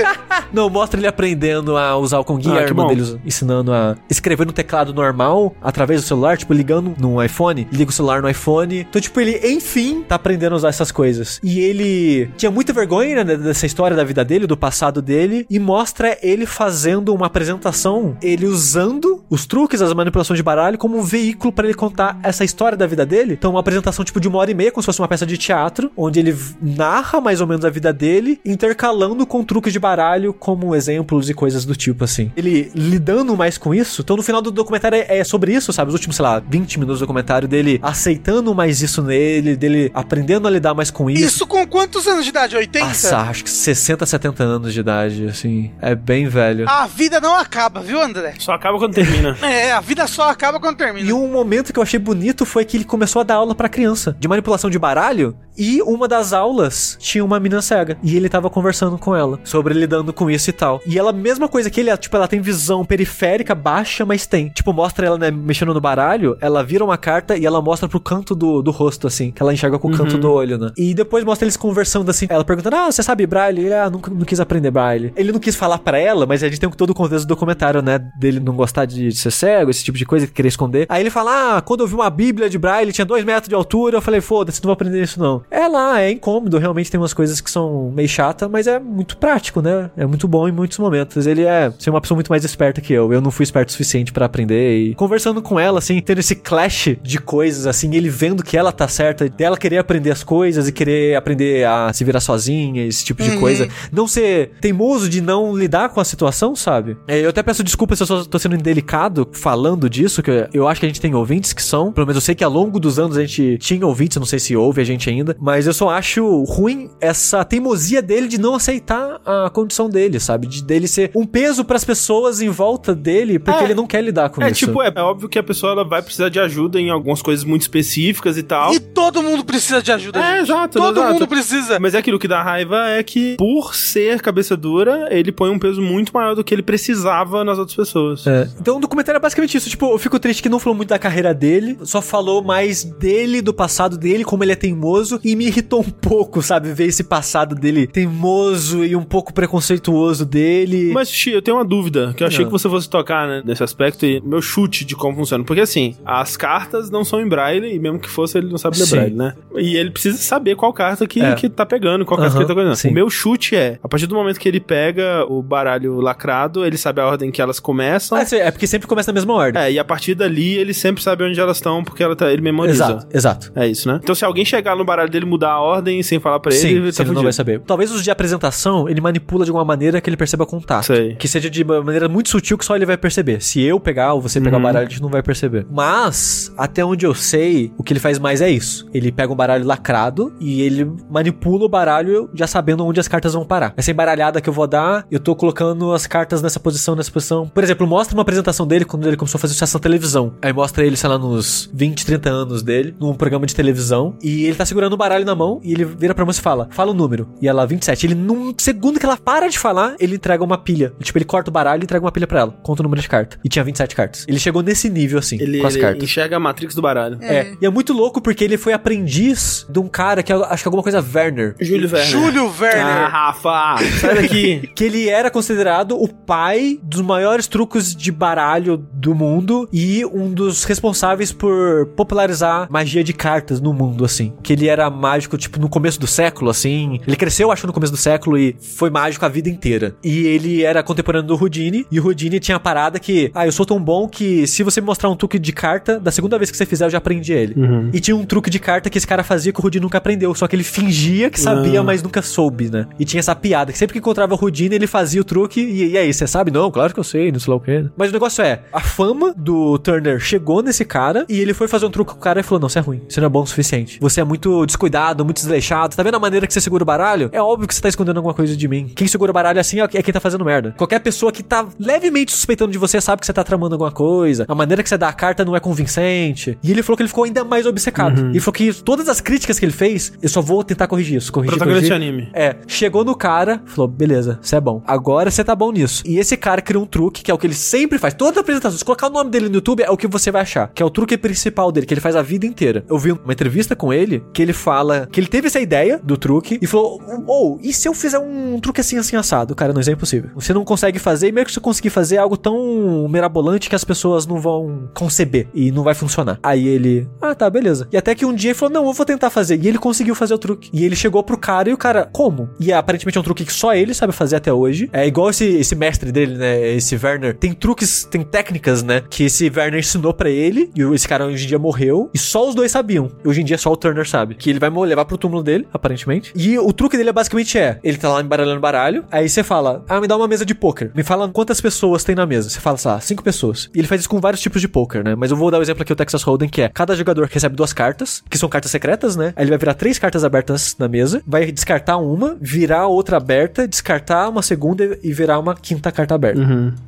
não, mostra ele aprendendo a usar o Kongi, ah, a irmã dele ensinando a escrever no teclado normal, através do celular, tipo, ligando no iPhone, liga o celular no iPhone. Então, tipo, ele, enfim, tá aprendendo a usar essas coisas. E ele tinha muita vergonha né, dessa história da vida dele, do passado dele, e mostra ele fazendo uma apresentação, ele usando os truques, as manipulações de baralho como um veículo para ele contar essa história da vida dele. Então, uma apresentação tipo de uma hora e meia, como se fosse uma peça de teatro, onde ele narra mais ou menos a vida dele, intercalando com truques de baralho como exemplos e coisas do tipo assim. Ele lidando mais com isso. Então, no final do documentário é, é sobre isso, sabe? Os últimos, sei lá, 20 minutos do documentário dele aceitando mais isso nele, dele aprendendo a lidar mais com isso. Isso com quantos anos de idade? 80? Nossa, acho que 60, 70 anos de idade, assim. É bem velho. A vida não acaba, viu, André? Só acaba quando termina. é, a vida só acaba quando termina. E um momento que eu achei bonito foi que ele começou a dar aula pra criança de manipulação de baralho. E uma das aulas tinha uma menina cega. E ele tava conversando com ela sobre lidando com isso e tal. E ela, mesma coisa que ele, tipo, ela tem visão periférica baixa, mas tem. Tipo, mostra ela, né, mexendo no baralho, ela vira uma carta e ela mostra pro canto do, do rosto, assim, que ela enxerga com o canto uhum. do olho, né? E depois mostra eles conversando assim. Ela perguntando: Ah, você sabe braille? Ele, ah, nunca não quis aprender braille. Ele não quis falar para ela, mas a gente tem todo o contexto do documentário, né? Dele não gostar de de ser cego, esse tipo de coisa, que querer esconder. Aí ele fala: Ah, quando eu vi uma Bíblia de Braille, tinha dois metros de altura. Eu falei: Foda-se, não vou aprender isso não. É lá, é incômodo. Realmente tem umas coisas que são meio chata, mas é muito prático, né? É muito bom em muitos momentos. Ele é ser uma pessoa muito mais esperta que eu. Eu não fui esperto o suficiente para aprender. E conversando com ela, assim, tendo esse clash de coisas, assim, ele vendo que ela tá certa, dela querer aprender as coisas e querer aprender a se virar sozinha, esse tipo de Uhum. coisa. Não ser teimoso de não lidar com a situação, sabe? É, eu até peço desculpa se eu só tô sendo indelicado falando disso, que eu acho que a gente tem ouvintes que são. Pelo menos eu sei que ao longo dos anos a gente tinha ouvintes, não sei se ouve a gente ainda, mas eu só acho ruim essa teimosia dele de não aceitar a condição dele, sabe? De dele ser um peso pras pessoas em volta dele, porque É. ele não quer lidar com É, isso. tipo, é, é óbvio que a pessoa ela vai precisar de ajuda em algumas coisas muito específicas e tal. E todo mundo precisa de ajuda, É, gente. exato, Todo exato. mundo precisa. Mas é aquilo que dá raiva é que, por ser cabeça dura, ele põe um peso muito maior do que ele precisava nas outras pessoas. É. Então o documentário é basicamente isso. Tipo, eu fico triste que não falou muito da carreira dele, só falou mais dele, do passado dele, como ele é teimoso, e me irritou um pouco, sabe? Ver esse passado dele teimoso e um pouco preconceituoso dele. Mas, Xi, eu tenho uma dúvida, que eu achei Não. que você fosse tocar né, nesse aspecto e meu chute de como funciona. Porque, assim, as cartas não são em braille, e mesmo que fosse, ele não sabe ler Sim. braille, né? E ele precisa saber qual carta que, É. que tá pegando, qual carta Aham, que ele tá pegando. sim. O meu chute é, a partir do momento que ele pega o baralho lacrado, ele sabe a ordem que elas começam. Ah, sim, é porque sempre começa na mesma ordem. É, e a partir dali ele sempre sabe onde elas estão, porque ela tá, ele memoriza. exato, exato. É isso, né? Então se alguém chegar no baralho dele mudar a ordem sem falar pra ele, Sim, ele sim, tá ele não vai saber. Talvez os de apresentação ele manipula de alguma maneira que ele perceba contato. Sei. Que seja de uma maneira muito sutil que só ele vai perceber. Se eu pegar ou você pegar Uhum. o baralho, a gente não vai perceber. Mas, até onde eu sei, o que ele faz mais é isso. Ele pega um baralho lacrado e ele manipula o baralho já sabendo onde as cartas vão parar. Essa embaralhada que eu vou dar, eu tô colocando as cartas nessa posição, nessa posição. Por exemplo, mostra uma apresentação dele quando ele começou a fazer sucesso na televisão. Aí mostra ele, sei lá, nos 20, 30 anos dele, num programa de televisão. E ele tá segurando o baralho na mão e ele vira pra moça e fala: Fala o número. E ela, 27. Ele, num segundo que ela para de falar, ele entrega uma pilha. Tipo, ele corta o baralho e entrega uma pilha pra ela. Conta o número de carta. E tinha 27 cartas. Ele chegou nesse nível, assim, Ele, com as ele cartas. enxerga a Matrix do baralho. É. E é muito louco porque ele foi aprendiz de um cara que eu acho que é alguma coisa Werner. Júlio Werner. Júlio Ah, Werner. Rafa, sai daqui. Que ele era considerado o pai dos maiores truques de baralho do mundo e um dos responsáveis por popularizar magia de cartas no mundo, assim. Que ele era mágico, tipo, no começo do século, assim. Ele cresceu, acho, no começo do século e foi mágico a vida inteira. E ele era contemporâneo do Houdini, e o Houdini tinha a parada que, ah, eu sou tão bom que se você me mostrar um truque de carta, da segunda vez que você fizer, eu já aprendi ele. E tinha um truque de carta que esse cara fazia que o Houdini nunca aprendeu, só que ele fingia que sabia, Ah. mas nunca soube, né? E tinha essa piada, que sempre que encontrava o Houdini, ele fazia o truque, e, e aí, você sabe? Não, claro que eu sei, não sei lá o quê. Mas o negócio é, a fama do Turner chegou nesse cara, e ele foi fazer um truque com o cara e falou, não, você é ruim, você não é bom o suficiente. Você é muito descuidado, muito desleixado, tá vendo a maneira que você segura o baralho? É óbvio que você tá escondendo alguma coisa de mim. Quem segura o baralho assim é é quem tá fazendo merda. Qualquer pessoa que tá levemente suspeitando de você sabe que você tá tramando alguma coisa. A maneira que você dá a carta não é convincente. E ele falou que ele ficou ainda mais obcecado. Ele falou que todas as críticas que ele fez, eu só vou tentar corrigir isso. Corrigir, Protagonista corrigir. de anime. É, chegou no cara, falou, beleza, você é bom. Agora você tá bom nisso. E esse cara criou um truque, que é o que ele sempre faz. Toda apresentação, se colocar o nome dele no YouTube, é o que você vai achar. Que é o truque principal dele, que ele faz a vida inteira. Eu vi uma entrevista com ele, que ele fala que ele teve essa ideia do truque e falou, ou, e se eu fizer um truque assim, assim, assado? Cara, não, isso é impossível. Você não consegue fazer, e mesmo que você conseguir fazer é algo tão mirabolante que as pessoas não vão conceber e não vai funcionar. Aí ele, ah, tá, beleza. E até que um dia ele falou, não, eu vou tentar fazer. E ele conseguiu fazer o truque. E ele chegou pro cara e o cara, como? E aparentemente é um truque que só ele sabe fazer até hoje. É igual esse, esse mestre dele, né? Esse Werner. Tem truques, tem técnicas, né? Que esse Werner ensinou pra ele. E esse cara hoje em dia morreu. E só os dois sabiam. Hoje em dia só o Turner sabe. Que ele vai levar pro túmulo dele, aparentemente. E o truque dele é basicamente é: ele tá lá embaralhando baralho. Aí você fala, ah, me dá uma mesa de poker. Me fala quantas pessoas tem na mesa. Você fala, sei lá, cinco pessoas. E ele faz isso com vários tipos de poker, né? Mas eu vou dar o exemplo aqui, o Texas Hold'em, que é cada jogador recebe duas cartas, que são cartas secretas, né? Aí ele vai virar três cartas abertas na mesa, vai descartar uma, virar outra aberta, descartar uma segunda e virar uma quinta carta aberta.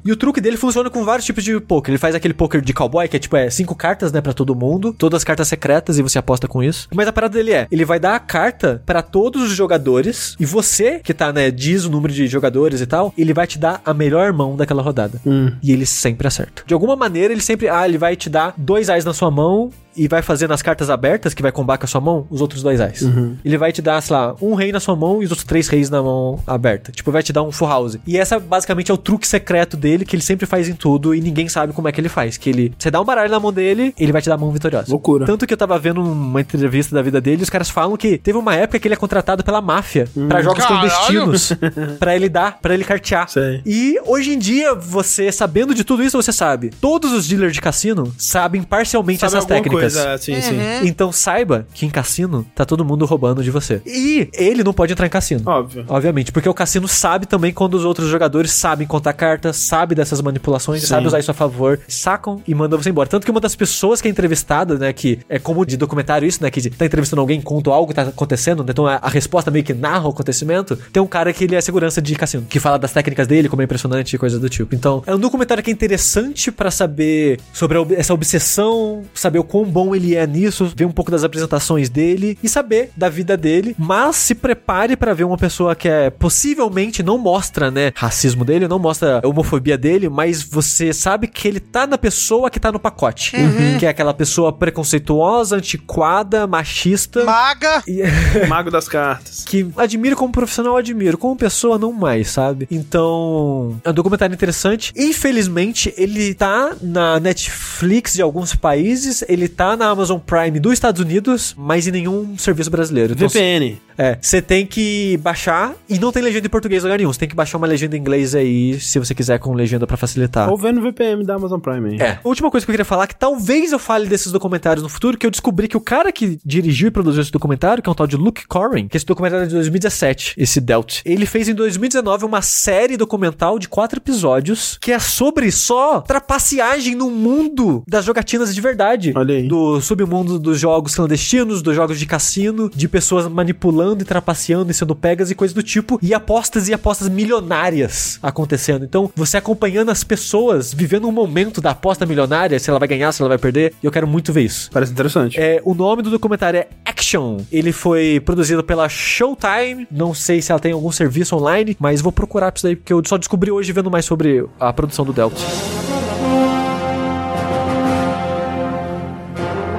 E o truque dele funciona com vários tipos de poker. Ele faz aquele poker de cowboy, que é tipo, é cinco cartas, né, pra todo mundo, todas as cartas secretas e você aposta com isso. Mas a parada dele é, ele vai dar a carta pra todos os jogadores e você, que tá, né, diz o número de jogadores e tal, ele vai te dar a melhor mão daquela rodada. E ele sempre acerta. De alguma maneira, ele sempre, ah, ele vai te dar dois ais na sua mão e vai fazer nas cartas abertas, que vai combar com a sua mão, os outros dois ais. Ele vai te dar, sei lá, um rei na sua mão e os outros três reis na mão aberta. Tipo, vai te dar um full house. E essa basicamente é o truque secreto dele, que ele sempre faz em tudo e ninguém sabe como é que ele faz. Que ele, você dá um baralho na mão dele, ele vai te dar a mão vitoriosa. Loucura. Tanto que eu tava vendo uma entrevista da vida dele, os caras falam que teve uma época que ele é contratado pela máfia pra jogos Caralho! clandestinos, Pra ele dar, pra ele cartear. Sei. E hoje em dia, você sabendo de tudo isso, você sabe. Todos os dealers de cassino sabem parcialmente Sabe essas alguma técnicas. coisa, sim, sim. Então saiba que em cassino tá todo mundo roubando de você. E ele não pode entrar em cassino. Óbvio. Obviamente, porque o cassino sabe também quando os outros jogadores sabem contar cartas, sabe dessas manipulações, Sim. sabe usar isso a favor, sacam e mandam você embora. Tanto que uma das pessoas que é entrevistada, né, que é como de documentário isso, né, que tá entrevistando alguém, conta algo que tá acontecendo, né, então a, a resposta meio que narra o acontecimento, tem um cara que ele é segurança de cassino, que fala das técnicas dele, como é impressionante e coisa do tipo. Então, é um documentário que é interessante pra saber sobre a essa obsessão, saber o quão bom ele é nisso, ver um pouco das apresentações dele e saber da vida dele, mas se prepare pra ver uma pessoa que é possivelmente não mostra, né, racismo dele, não mostra a homofobia dele, mas você sabe que ele tá na pessoa que tá no pacote, que é aquela pessoa preconceituosa, antiquada, machista. Maga. e- Mago das cartas. que admiro como profissional, admiro. Como pessoa, não mais, sabe? Então, é um documentário interessante. Infelizmente, ele tá na Netflix de alguns países, ele tá na Amazon Prime dos Estados Unidos, mas em nenhum serviço brasileiro. Então, VPN. é, você tem que baixar e não tem legenda em português em lugar nenhum. Você tem que baixar uma legenda em inglês aí, se você quiser com legenda pra facilitar. Ou vendo VPN da Amazon Prime aí. É. Última coisa que eu queria falar, é que talvez eu fale desses documentários no futuro, que eu descobri que o cara que dirigiu e produziu esse documentário, que é um tal de Luke Corrin, que esse documentário é de 2017, esse Delt, ele fez em 2019 uma série documental de quatro episódios, que é sobre só trapaceagem no mundo das jogatinas de verdade. Olha aí. Do submundo dos jogos clandestinos, dos jogos de cassino, de pessoas manipulando e trapaceando e sendo pegas e coisas do tipo, e apostas e apostas milionárias acontecendo. Então, você acompanhando as pessoas vivendo um momento da aposta milionária, se ela vai ganhar, se ela vai perder, e eu quero muito ver isso. Parece interessante. É, o nome do documentário é Action. Ele foi produzido pela Showtime. Não sei se ela tem algum serviço online, mas vou procurar isso daí, porque eu só descobri hoje vendo mais sobre a produção do Delta.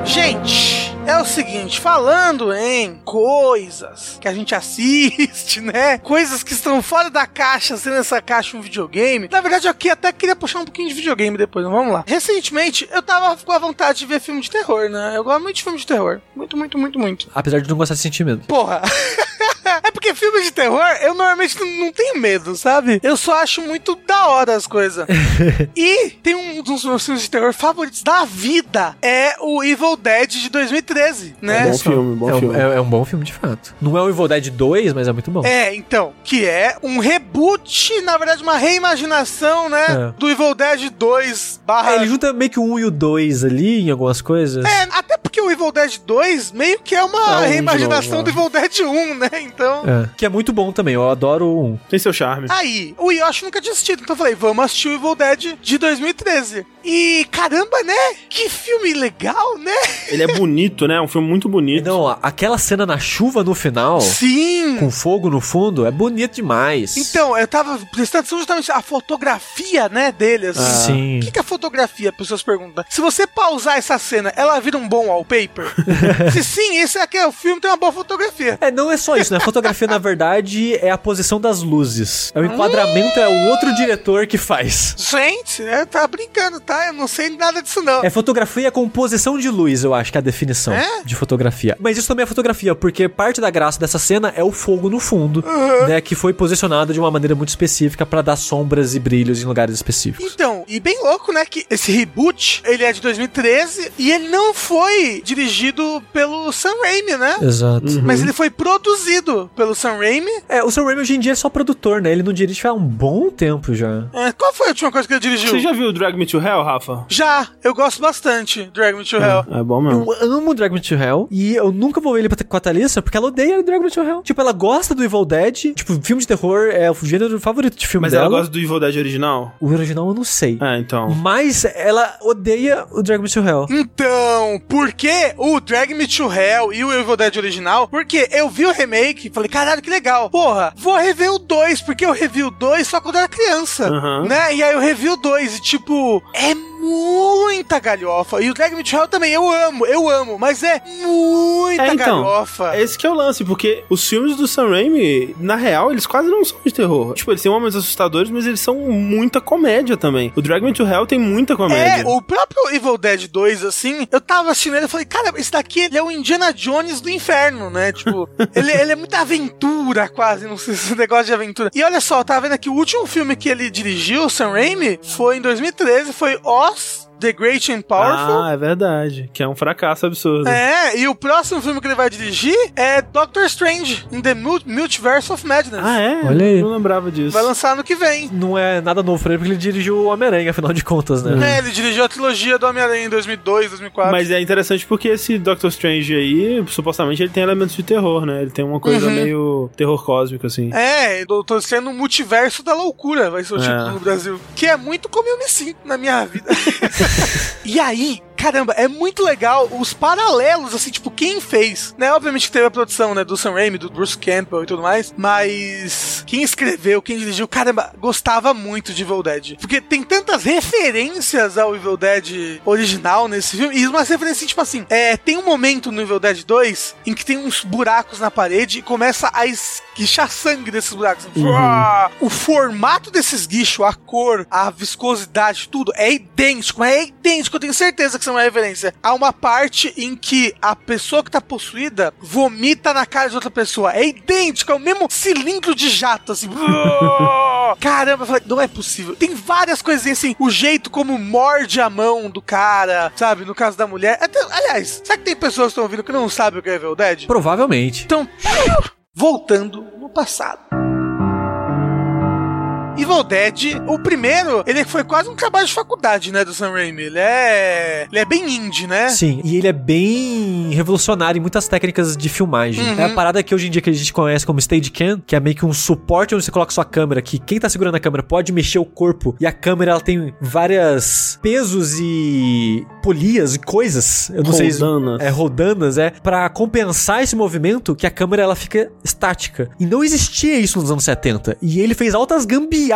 Gente, é o seguinte, falando em coisas que a gente assiste, né? Coisas que estão fora da caixa, sendo essa caixa um videogame. Na verdade, eu aqui até queria puxar um pouquinho de videogame depois, mas vamos lá. Recentemente, eu tava com a vontade de ver filme de terror, né? Eu gosto muito de filme de terror. Muito, muito, muito, muito. Apesar de não gostar de sentir medo. Porra. é porque filme de terror, eu normalmente não, tenho medo, sabe? Eu só acho muito da hora as coisas. e tem um dos meus filmes de terror favoritos da vida. É o Evil Dead de 2013, né? bom filme, bom é, um- filme. é- é um bom filme de fato. Não é o Evil Dead 2, mas é muito bom. É, então, que é um reboot, na verdade, uma reimaginação, né? É. Do Evil Dead 2 barra. É, ele junta meio que o 1 e o 2 ali em algumas coisas. É, até porque o Evil Dead 2 meio que é uma É um reimaginação novo, do Evil Dead 1, né? Então. É. Que é muito bom também, eu adoro o 1. Tem seu charme. Aí, o Yoshi nunca tinha assistido, então eu falei, vamos assistir o Evil Dead de 2013. E caramba, né? Que filme legal, né? Ele é bonito, né? Um filme muito bonito. Não, aquela cena na chuva no final, Sim! com fogo no fundo, é bonito demais. Então, eu tava prestando atenção justamente a fotografia, né, dele, assim. Sim. O que, que é fotografia? Pessoas perguntam. Se você pausar essa cena, ela vira um bom wallpaper? Se sim, esse aqui é o filme, tem uma boa fotografia. É, não é só isso, né? A fotografia, na verdade, é a posição das luzes. É o enquadramento, é o outro diretor que faz. Gente, é, tá brincando, tá? Eu não sei nada disso, não. É fotografia e composição de luz, eu acho que é a definição É? de fotografia. Mas isso também é fotografia, porque parte da graça dessa cena é o fogo no fundo, né? Que foi posicionado de uma maneira muito específica pra dar sombras e brilhos em lugares específicos. Então, e bem louco, né, que esse reboot, ele é de 2013 e ele não foi dirigido pelo Sam Raimi, né? Exato. Mas ele foi produzido pelo Sam Raimi. É, o Sam Raimi hoje em dia é só produtor, né? Ele não dirige faz um bom tempo já. É, qual foi a última coisa que ele dirigiu? Você já viu Drag Me to Hell, Rafa? Já, eu gosto bastante de Drag Me to Hell. É bom mesmo. Eu amo Drag Me to Hell e eu nunca vou ver ele com a Thalissa porque ela odeia Drag Me to Hell. Tipo, ela gosta do Evil Dead. Tipo, filme de terror é o gênero favorito de filme Mas dela. ela gosta do Evil Dead original? O original eu não sei. É, então. Mas ela odeia o Drag Me to Hell. Então, por que o Drag Me to Hell e o Evil Dead original? Porque eu vi o remake e falei, caralho, que legal. Porra, vou rever o 2, porque eu revi o 2 só quando era criança, Aham. né? E aí eu revi o 2 e, tipo, é muita galhofa. E o Drag Me to Hell também, eu amo, eu amo, mas é muita É, então, galhofa. Esse que é o lance, porque os filmes do Sam Raimi, na real, eles quase não são de terror. Tipo, eles têm momentos assustadores, mas eles são muita comédia também. O Drag Me to Hell tem muita É, comédia. o próprio Evil Dead 2, assim, eu tava assistindo ele e falei, cara, esse daqui ele é o Indiana Jones do inferno, né? Tipo, ele, ele é muita aventura, quase, não sei se é negócio de aventura. E olha só, eu tava vendo aqui, o último filme que ele dirigiu, o Sam Raimi, foi em 2013, foi cross The Great and Powerful. Ah, é verdade. Que é um fracasso absurdo. É, e o próximo filme que ele vai dirigir é Doctor Strange in the Mul- Multiverse of Madness. Ah, é? Olha aí. Não lembrava disso. Vai lançar ano que vem. Não é nada novo pra ele, porque ele dirigiu o Homem-Aranha, afinal de contas, né? É, ele dirigiu a trilogia do Homem-Aranha em 2002, 2004. Mas é interessante porque esse Doctor Strange aí, supostamente, ele tem elementos de terror, né? Ele tem uma coisa Uhum. meio terror cósmico, assim. É, Doutor Estranho no multiverso da loucura, vai ser o É. título no Brasil. Que é muito como eu me sinto na minha vida. e aí, caramba, é muito legal os paralelos, assim, tipo, quem fez, né? Obviamente que teve a produção, né, do Sam Raimi, do Bruce Campbell e tudo mais, mas quem escreveu, quem dirigiu, caramba, gostava muito de Evil Dead. Porque tem tantas referências ao Evil Dead original nesse filme, e umas referências, tipo assim, é, tem um momento no Evil Dead 2 em que tem uns buracos na parede e começa a esguichar sangue desses buracos. Uá! O formato desses guichos, a cor, a viscosidade, tudo é idêntico, é idêntico, eu tenho certeza que isso é uma referência. Há uma parte em que a pessoa que tá possuída vomita na cara de outra pessoa. É idêntico, é o mesmo cilindro de jato, assim. Caramba, eu falei, não é possível. Tem várias coisinhas assim, o jeito como morde a mão do cara, sabe? No caso da mulher. Até- aliás, será que tem pessoas que estão ouvindo que não sabem o que é Evil Dead? Provavelmente. Então, voltando no passado. Evil Dead, o primeiro, ele foi quase um trabalho de faculdade, né, do Sam Raimi. Ele é, ele é bem indie, né? Sim, e ele é bem revolucionário em muitas técnicas de filmagem. Uhum. É a parada que hoje em dia que a gente conhece como Steadicam, que é meio que um suporte onde você coloca sua câmera, que quem tá segurando a câmera pode mexer o corpo, e a câmera ela tem várias pesos e polias e coisas, eu não sei se Roldanas. é rodanas, é para compensar esse movimento que a câmera ela fica estática. E não existia isso nos anos 70. E ele fez altas gambiarras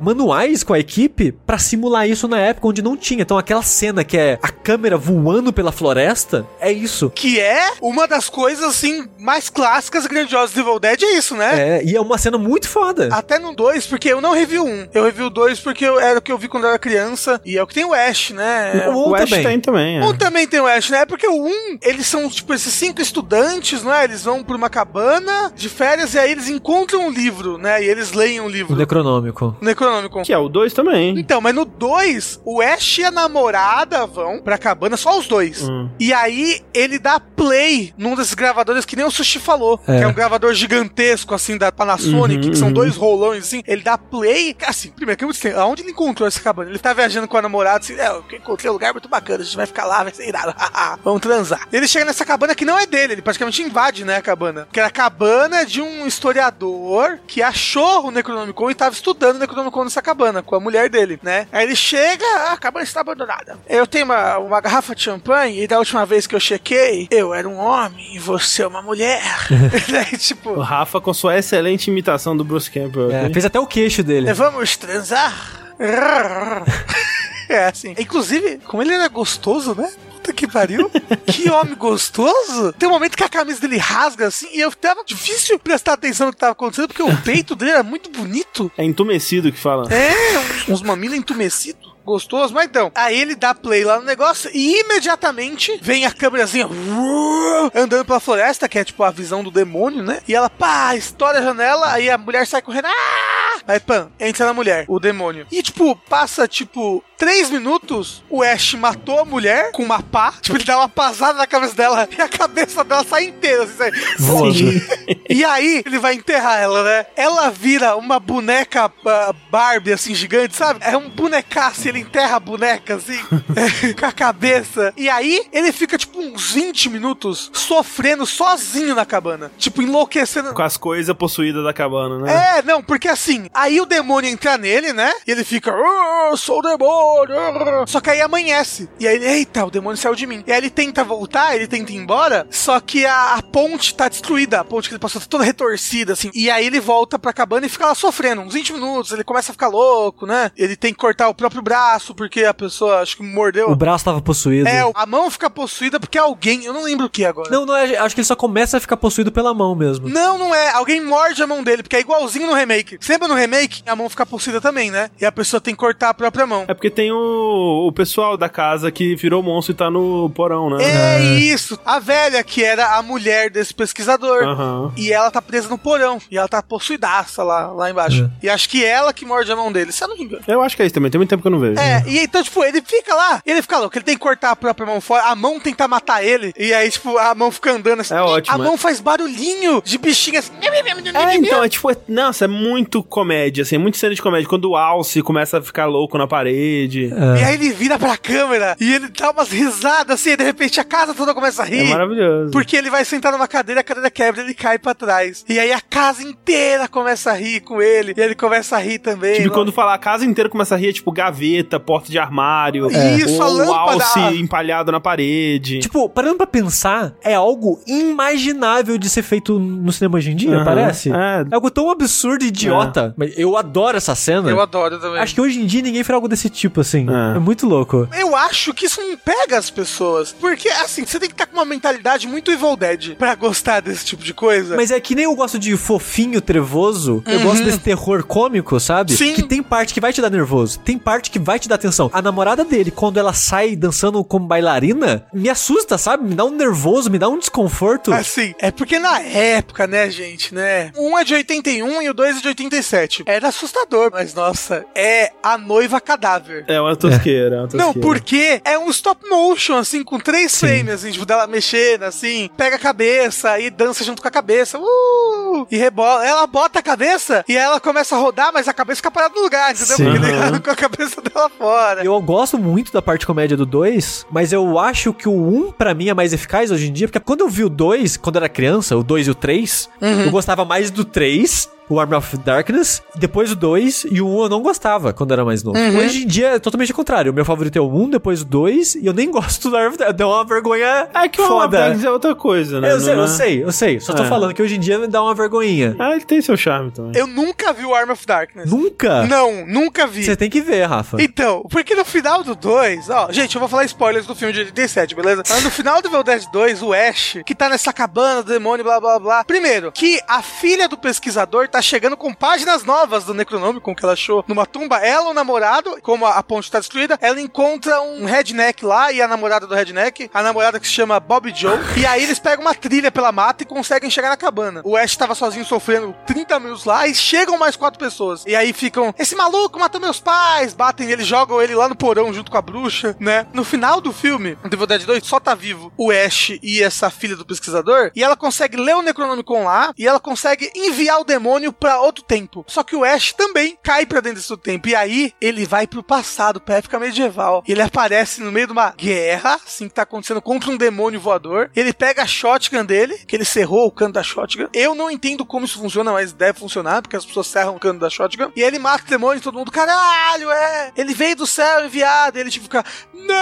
manuais com a equipe pra simular isso na época onde não tinha. Então aquela cena que é a câmera voando pela floresta, é isso. Que é uma das coisas, assim, mais clássicas e grandiosas do Evil Dead, é isso, né? É, e é uma cena muito foda. Até no 2, porque eu não revi o 1. Eu revi o 2 porque eu- era o que eu vi quando eu era criança. E é o que tem o Ash, né? O O Ash também. tem também, é. Um também tem o Ash, né? Porque o 1, eles são, tipo, esses cinco estudantes, não é? Eles vão pra uma cabana de férias e aí eles encontram um livro, né? E eles leem um O livro. Necronômico. Necronômico. Que é o 2 também. Então, mas no 2, o Ash e a namorada vão pra cabana, só os dois. Hum. E aí ele dá play num desses gravadores que nem o Sushi falou. É. Que é um gravador gigantesco, assim, da Panasonic, Uhum, que são uhum. dois rolões, assim. Ele dá play. Assim, primeiro, que é muito estranho. Aonde ele encontrou essa cabana? Ele tá viajando com a namorada, assim, é, eu encontrei um lugar muito bacana, a gente vai ficar lá, vai ser irado. Vamos transar. Ele chega nessa cabana que não é dele, ele praticamente invade, né, a cabana. Que era a cabana de um historiador que achou o Necronomicon e tava estudando o Necronomicon nessa cabana, com a mulher dele, né? Aí ele chega, "Ah, a cabana está abandonada. Eu tenho uma, uma garrafa de champanhe e da última vez que eu chequei, eu era um homem e você é uma mulher. Daí, O tipo, Rafa com sua excelente imitação do Bruce Campbell. É, aqui. fez até o queixo dele. vamos transar? É assim. Inclusive, como ele era gostoso, né? Puta que pariu. que homem gostoso. Tem um momento que a camisa dele rasga assim e eu tava difícil prestar atenção no que tava acontecendo porque o peito dele era muito bonito. É entumecido que fala. É, uns, mamilos entumecidos. Gostoso, mas então. Aí ele dá play lá no negócio e imediatamente vem a câmerazinha andando pela floresta, que é tipo a visão do demônio, né? E ela, pá, estoura a janela, aí a mulher sai correndo. Ah! Aí, pã, entra na mulher, o demônio. E, tipo, passa, tipo, três minutos, o Ash matou a mulher com uma pá. Tipo, ele dá uma pasada na cabeça dela e a cabeça dela sai inteira, assim, sai e aí, ele vai enterrar ela, né? Ela vira uma boneca ah, Barbie, assim, gigante, sabe? É um bonecaço, ele enterra a boneca, assim, com a cabeça. E aí, ele fica, tipo, uns 20 minutos sofrendo sozinho na cabana. Tipo, enlouquecendo. Com as coisas possuídas da cabana, né? É, não, porque assim, Aí o demônio entra nele, né? E ele fica, "Ah, eu sou o demônio. ah." Só que aí amanhece. E aí ele, eita, o demônio saiu de mim. E aí ele tenta voltar, ele tenta ir embora, só que a, a ponte tá destruída. A ponte que ele passou tá toda retorcida, assim. E aí ele volta pra cabana e fica lá sofrendo, uns 20 minutos. Ele começa a ficar louco, né? Ele tem que cortar o próprio braço, porque a pessoa, acho que mordeu. O braço tava possuído. É, a mão fica possuída porque alguém, eu não lembro o que agora. Não, não, é, acho que ele só começa a ficar possuído pela mão mesmo. Não, não é. Alguém morde a mão dele, porque é igualzinho no remake. Sempre no remake, a mão fica possuída também, né? E a pessoa tem que cortar a própria mão. É porque tem o, o pessoal da casa que virou monstro e tá no porão, né? É isso. A velha, que era a mulher desse pesquisador. Aham. E ela tá presa no porão. E ela tá possuidaça lá, lá embaixo. E acho que ela que morde a mão dele, eu não me engano. Eu acho que é isso também, tem muito tempo que eu não vejo. É, e então, tipo, ele fica lá, e ele fica louco, ele tem que cortar a própria mão fora, a mão tenta matar ele, e aí, tipo, a mão fica andando assim. É ótimo, A mão faz barulhinho de bichinho assim. É, então, é tipo, é- nossa, é muito comédia, assim, é muito cena de comédia. Quando o Alce começa a ficar louco na parede. E aí ele vira pra câmera e ele dá umas risadas assim, e de repente a casa toda começa a É, rir. maravilhoso. Porque ele vai sentar numa cadeira, a cadeira quebra, ele cai pra trás. E aí a casa inteira começa a rir com ele, e ele começa a rir também. Tipo, quando falar a casa inteira começa a rir, é tipo gaveta, porta de armário, Isso, ou a alce empalhado na parede. Tipo, parando pra pensar, é algo inimaginável de ser feito no cinema hoje em dia, Aham. parece. É. algo tão absurdo e idiota. Mas eu adoro essa cena. Eu adoro também. Acho que hoje em dia ninguém faria algo desse tipo, assim. É. É, muito louco. Eu acho que isso não pega as pessoas. Porque, assim, você tem que estar com uma mentalidade muito Evil Dead pra gostar desse tipo de coisa. Mas é que nem eu gosto de fofinho, trevoso. Eu gosto desse terror cômico, sabe? Uhum. Sim. Que tem parte que vai te dar nervoso. Tem parte que vai te dar atenção. A namorada dele, quando ela sai dançando como bailarina, me assusta, sabe? Me dá um nervoso, me dá um desconforto. Assim, é porque na época, né, gente, né? Um é de 81 e o dois é de 87. Era assustador, mas nossa, é a noiva cadáver. É uma tosqueira, é uma tosqueira. Não, porque é um stop motion, assim, com três Sim. frames, assim, tipo, dela mexendo, assim, pega a cabeça e dança junto com a cabeça, uh, e rebola. Ela bota a cabeça e ela começa a rodar, mas a cabeça fica parada no lugar, entendeu? Sim. Porque ele Aham. com a cabeça dela fora. Eu gosto muito da parte comédia do 2, mas eu acho que o 1 pra mim é mais eficaz hoje em dia, porque quando eu vi o 2, quando eu era criança, o 2 e o 3, eu gostava mais do 3, o Arm of Darkness, depois o 2 e o 1 eu não gostava quando era mais novo. Hoje em dia é totalmente o contrário. O meu favorito é o 1, depois o 2 e eu nem gosto do Arm of Darkness. Dá uma vergonha É que o foda. Foda. é outra coisa, né? Eu sei, Não eu é- sei, eu sei. Só tô É. falando que hoje em dia me dá uma vergonhinha. Ah, ele tem seu charme também. Eu nunca vi o Arm of Darkness. Nunca? Não, nunca vi. Você tem que ver, Rafa. Então, porque no final do 2, ó, gente, eu vou falar spoilers do filme de 87, beleza? Mas no final do Evil Dead 2, o Ash, que tá nessa cabana do demônio, blá blá blá. Primeiro, que a filha do pesquisador tá chegando com páginas novas do Necronômico que ela achou numa tumba. Ela, o namorado, como a, a ponte tá destruída, ela encontra um redneck lá e a namorada do redneck, a namorada que se chama Bob Joe. E aí eles pegam uma trilha pela mata e conseguem chegar na cabana. O Ash tava sozinho sofrendo 30 minutos lá e chegam mais quatro pessoas. E aí ficam, esse maluco matou meus pais, batem ele, jogam ele lá no porão junto com a bruxa, né? No final do filme, no Evil Dead 2, só tá vivo o Ash e essa filha do pesquisador, e ela consegue ler o Necronomicon lá, e ela consegue enviar o demônio pra outro tempo. Só que o Ash também cai pra dentro desse tempo, e aí ele vai pro passado, pra época medieval. Ele aparece no meio de uma guerra, assim, que tá acontecendo contra um demônio voador. Ele pega a shotgun dele, que ele cerrou o cano da shotgun. Eu não entendo como isso funciona, mas deve funcionar, porque as pessoas serram o cano da shotgun. E ele mata o demônio e todo mundo, caralho, é! Ele veio do céu enviado, e ele tipo fica, não!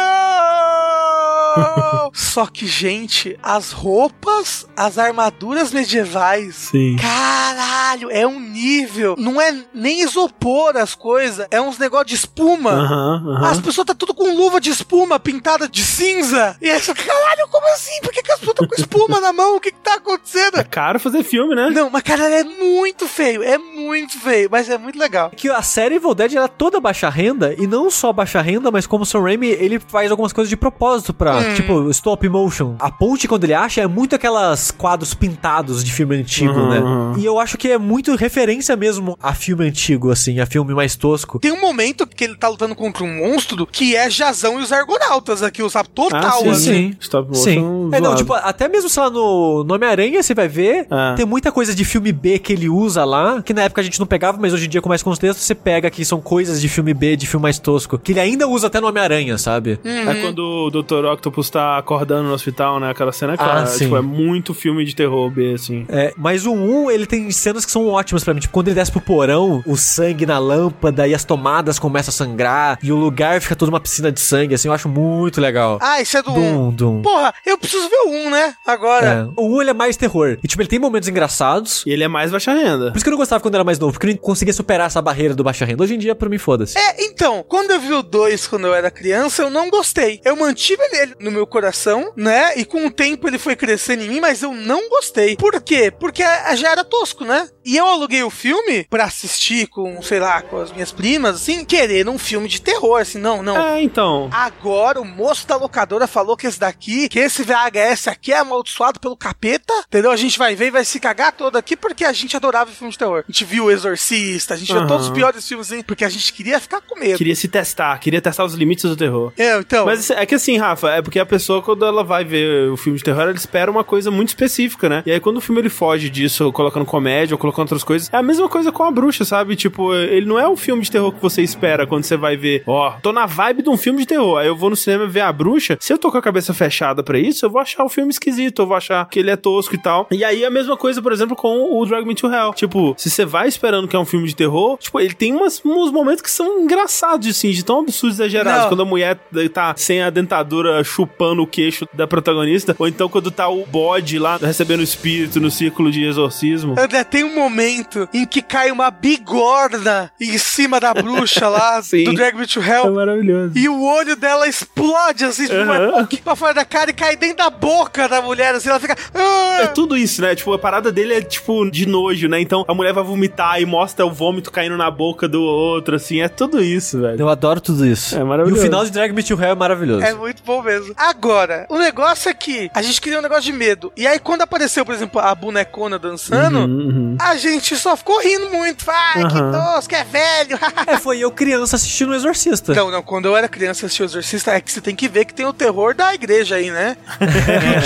Só que, gente, as roupas, as armaduras medievais, Sim. Caralho, é um nível. Não é nem isopor as coisas, é uns negócio de espuma. Aham, aham. As pessoas tá tudo com luva de espuma pintada de cinza. E aí você caralho, como assim? Por que, que as pessoas estão com espuma na mão? O que, que tá acontecendo? É caro fazer filme, né? Não, mas caralho, é muito feio. É muito feio, mas é muito legal. que a série Evil Dead era toda baixa renda, e não só baixa renda, mas como o Sam Raimi, ele faz algumas coisas de propósito pra, Hum. tipo, stop motion. A ponte, quando ele acha, é muito aquelas quadros pintados de filme antigo, Uhum, né? uhum. E eu acho que é muito referência mesmo a filme antigo, assim, a filme mais tosco. Tem um momento que ele tá lutando contra um monstro que é Jazão e os Argonautas aqui, sabe? Total, Ah, sim, assim. sim. Stop motion Sim. É, não, tipo, até mesmo, sei lá, no no Homem-Aranha, você vai ver, É. tem muita coisa de filme B que ele usa lá, que na época a gente não pegava, mas hoje em dia com mais contexto, você pega que são coisas de filme B, de filme mais tosco, que ele ainda usa até no Homem-Aranha, sabe? É quando o Dr. Octopus tá acordando no hospital, né? Aquela cena é clara. sim. Tipo, é muito filme de terror B, assim. É, mas o 1, ele tem cenas que são ótimas pra mim. Tipo, quando ele desce pro porão, o sangue na lâmpada e as tomadas começam a sangrar e o lugar fica toda uma piscina de sangue, assim, eu acho muito legal. Ah, isso é do 1. Doom, Doom. Porra, eu preciso ver o 1, né? Agora. É. O 1 ele é mais terror. E tipo, ele tem momentos engraçados. E ele é mais baixa renda. Por isso que eu não gostava quando era mais novo, porque eu não conseguia superar essa barreira do baixa renda. Hoje em dia, pra mim, foda-se. É, então, quando eu vi o 2 quando eu era criança, eu não gostei. Eu mantive ele no meu coração, né? E com o tempo ele foi crescendo em mim, mas eu não gostei. Por quê? Porque já era tosco, né? E eu aluguei o filme pra assistir com, sei lá, com as minhas primas, assim, querendo um filme de terror, assim, não, não. É, então. Agora o moço da locadora falou que esse daqui, que esse VHS aqui é amaldiçoado pelo capeta, entendeu? A gente vai ver e vai se cagar todo aqui porque a gente adorava filme de terror. A gente viu o Exorcista, a gente viu Aham. todos os piores filmes, hein? Porque a gente queria ficar com medo. Queria se testar, queria testar os limites do terror. É, então. Mas é que assim, Rafa, é porque a pessoa, quando ela vai ver o filme de terror, ela espera uma coisa muito específica, né? E aí, quando o filme ele foge disso, colocando comédia ou colocando outras coisas, é a mesma coisa com a bruxa, sabe? Tipo, ele não é o filme de terror que você espera quando você vai ver, ó, tô na vibe de um filme de terror. Aí eu vou no cinema ver a bruxa. Se eu tô com a cabeça fechada pra isso, eu vou achar o filme esquisito, eu vou achar que ele é tosco e tal. E aí, a mesma coisa, por exemplo, com o Drag Me to Hell. Tipo, se você vai esperando que é um filme de terror, tipo, ele tem umas, uns momentos que são engraçados, assim, de tão absurdos exagerados. Não. Quando a mulher tá sem a dentadura chupando o queixo da protagonista, ou então quando tá o bode lá recebendo o espírito no círculo de exorcismo. Tem um momento em que cai uma bigorna em cima da bruxa lá Sim. do Drag Me to É Hell. maravilhoso. E o olho dela explode assim, tipo, Aham. vai pra fora da cara e cai dentro da boca da mulher, assim, ela fica. "Ah!" É tudo isso, né? Tipo, a parada dele é, tipo, de nojo, né? Então a mulher vai vomitar e mostra o vômito caindo na boca do outro, assim. É tudo isso, velho. Eu adoro tudo isso. É maravilhoso. E o final de Drag Me to Hell é maravilhoso. É muito bom mesmo. Agora, o negócio é que a gente queria um negócio de medo. E aí, quando apareceu, por exemplo, a bonecona dançando, Uhum, uhum. a gente só ficou rindo muito. Ai, que Aham. tosco, é velho. É, foi eu criança assistindo o Exorcista. Não, não, quando eu era criança assistia o Exorcista, é que você tem que ver que tem o terror da igreja aí, né?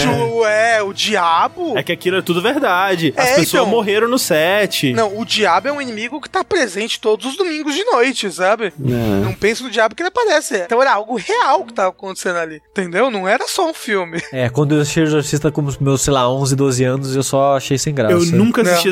Que o, é, o diabo. É que aquilo é tudo verdade. As É, pessoas então. morreram no set. Não, o diabo é um inimigo que tá presente todos os domingos de noite, sabe? É. Não pense no diabo que ele aparece. Então era algo real que tava acontecendo ali. Entendeu? Não era só um filme. É, quando eu assisti o Exorcista com os meus, sei lá, 11, 12 anos, eu só achei sem graça. Eu nunca Não. assisti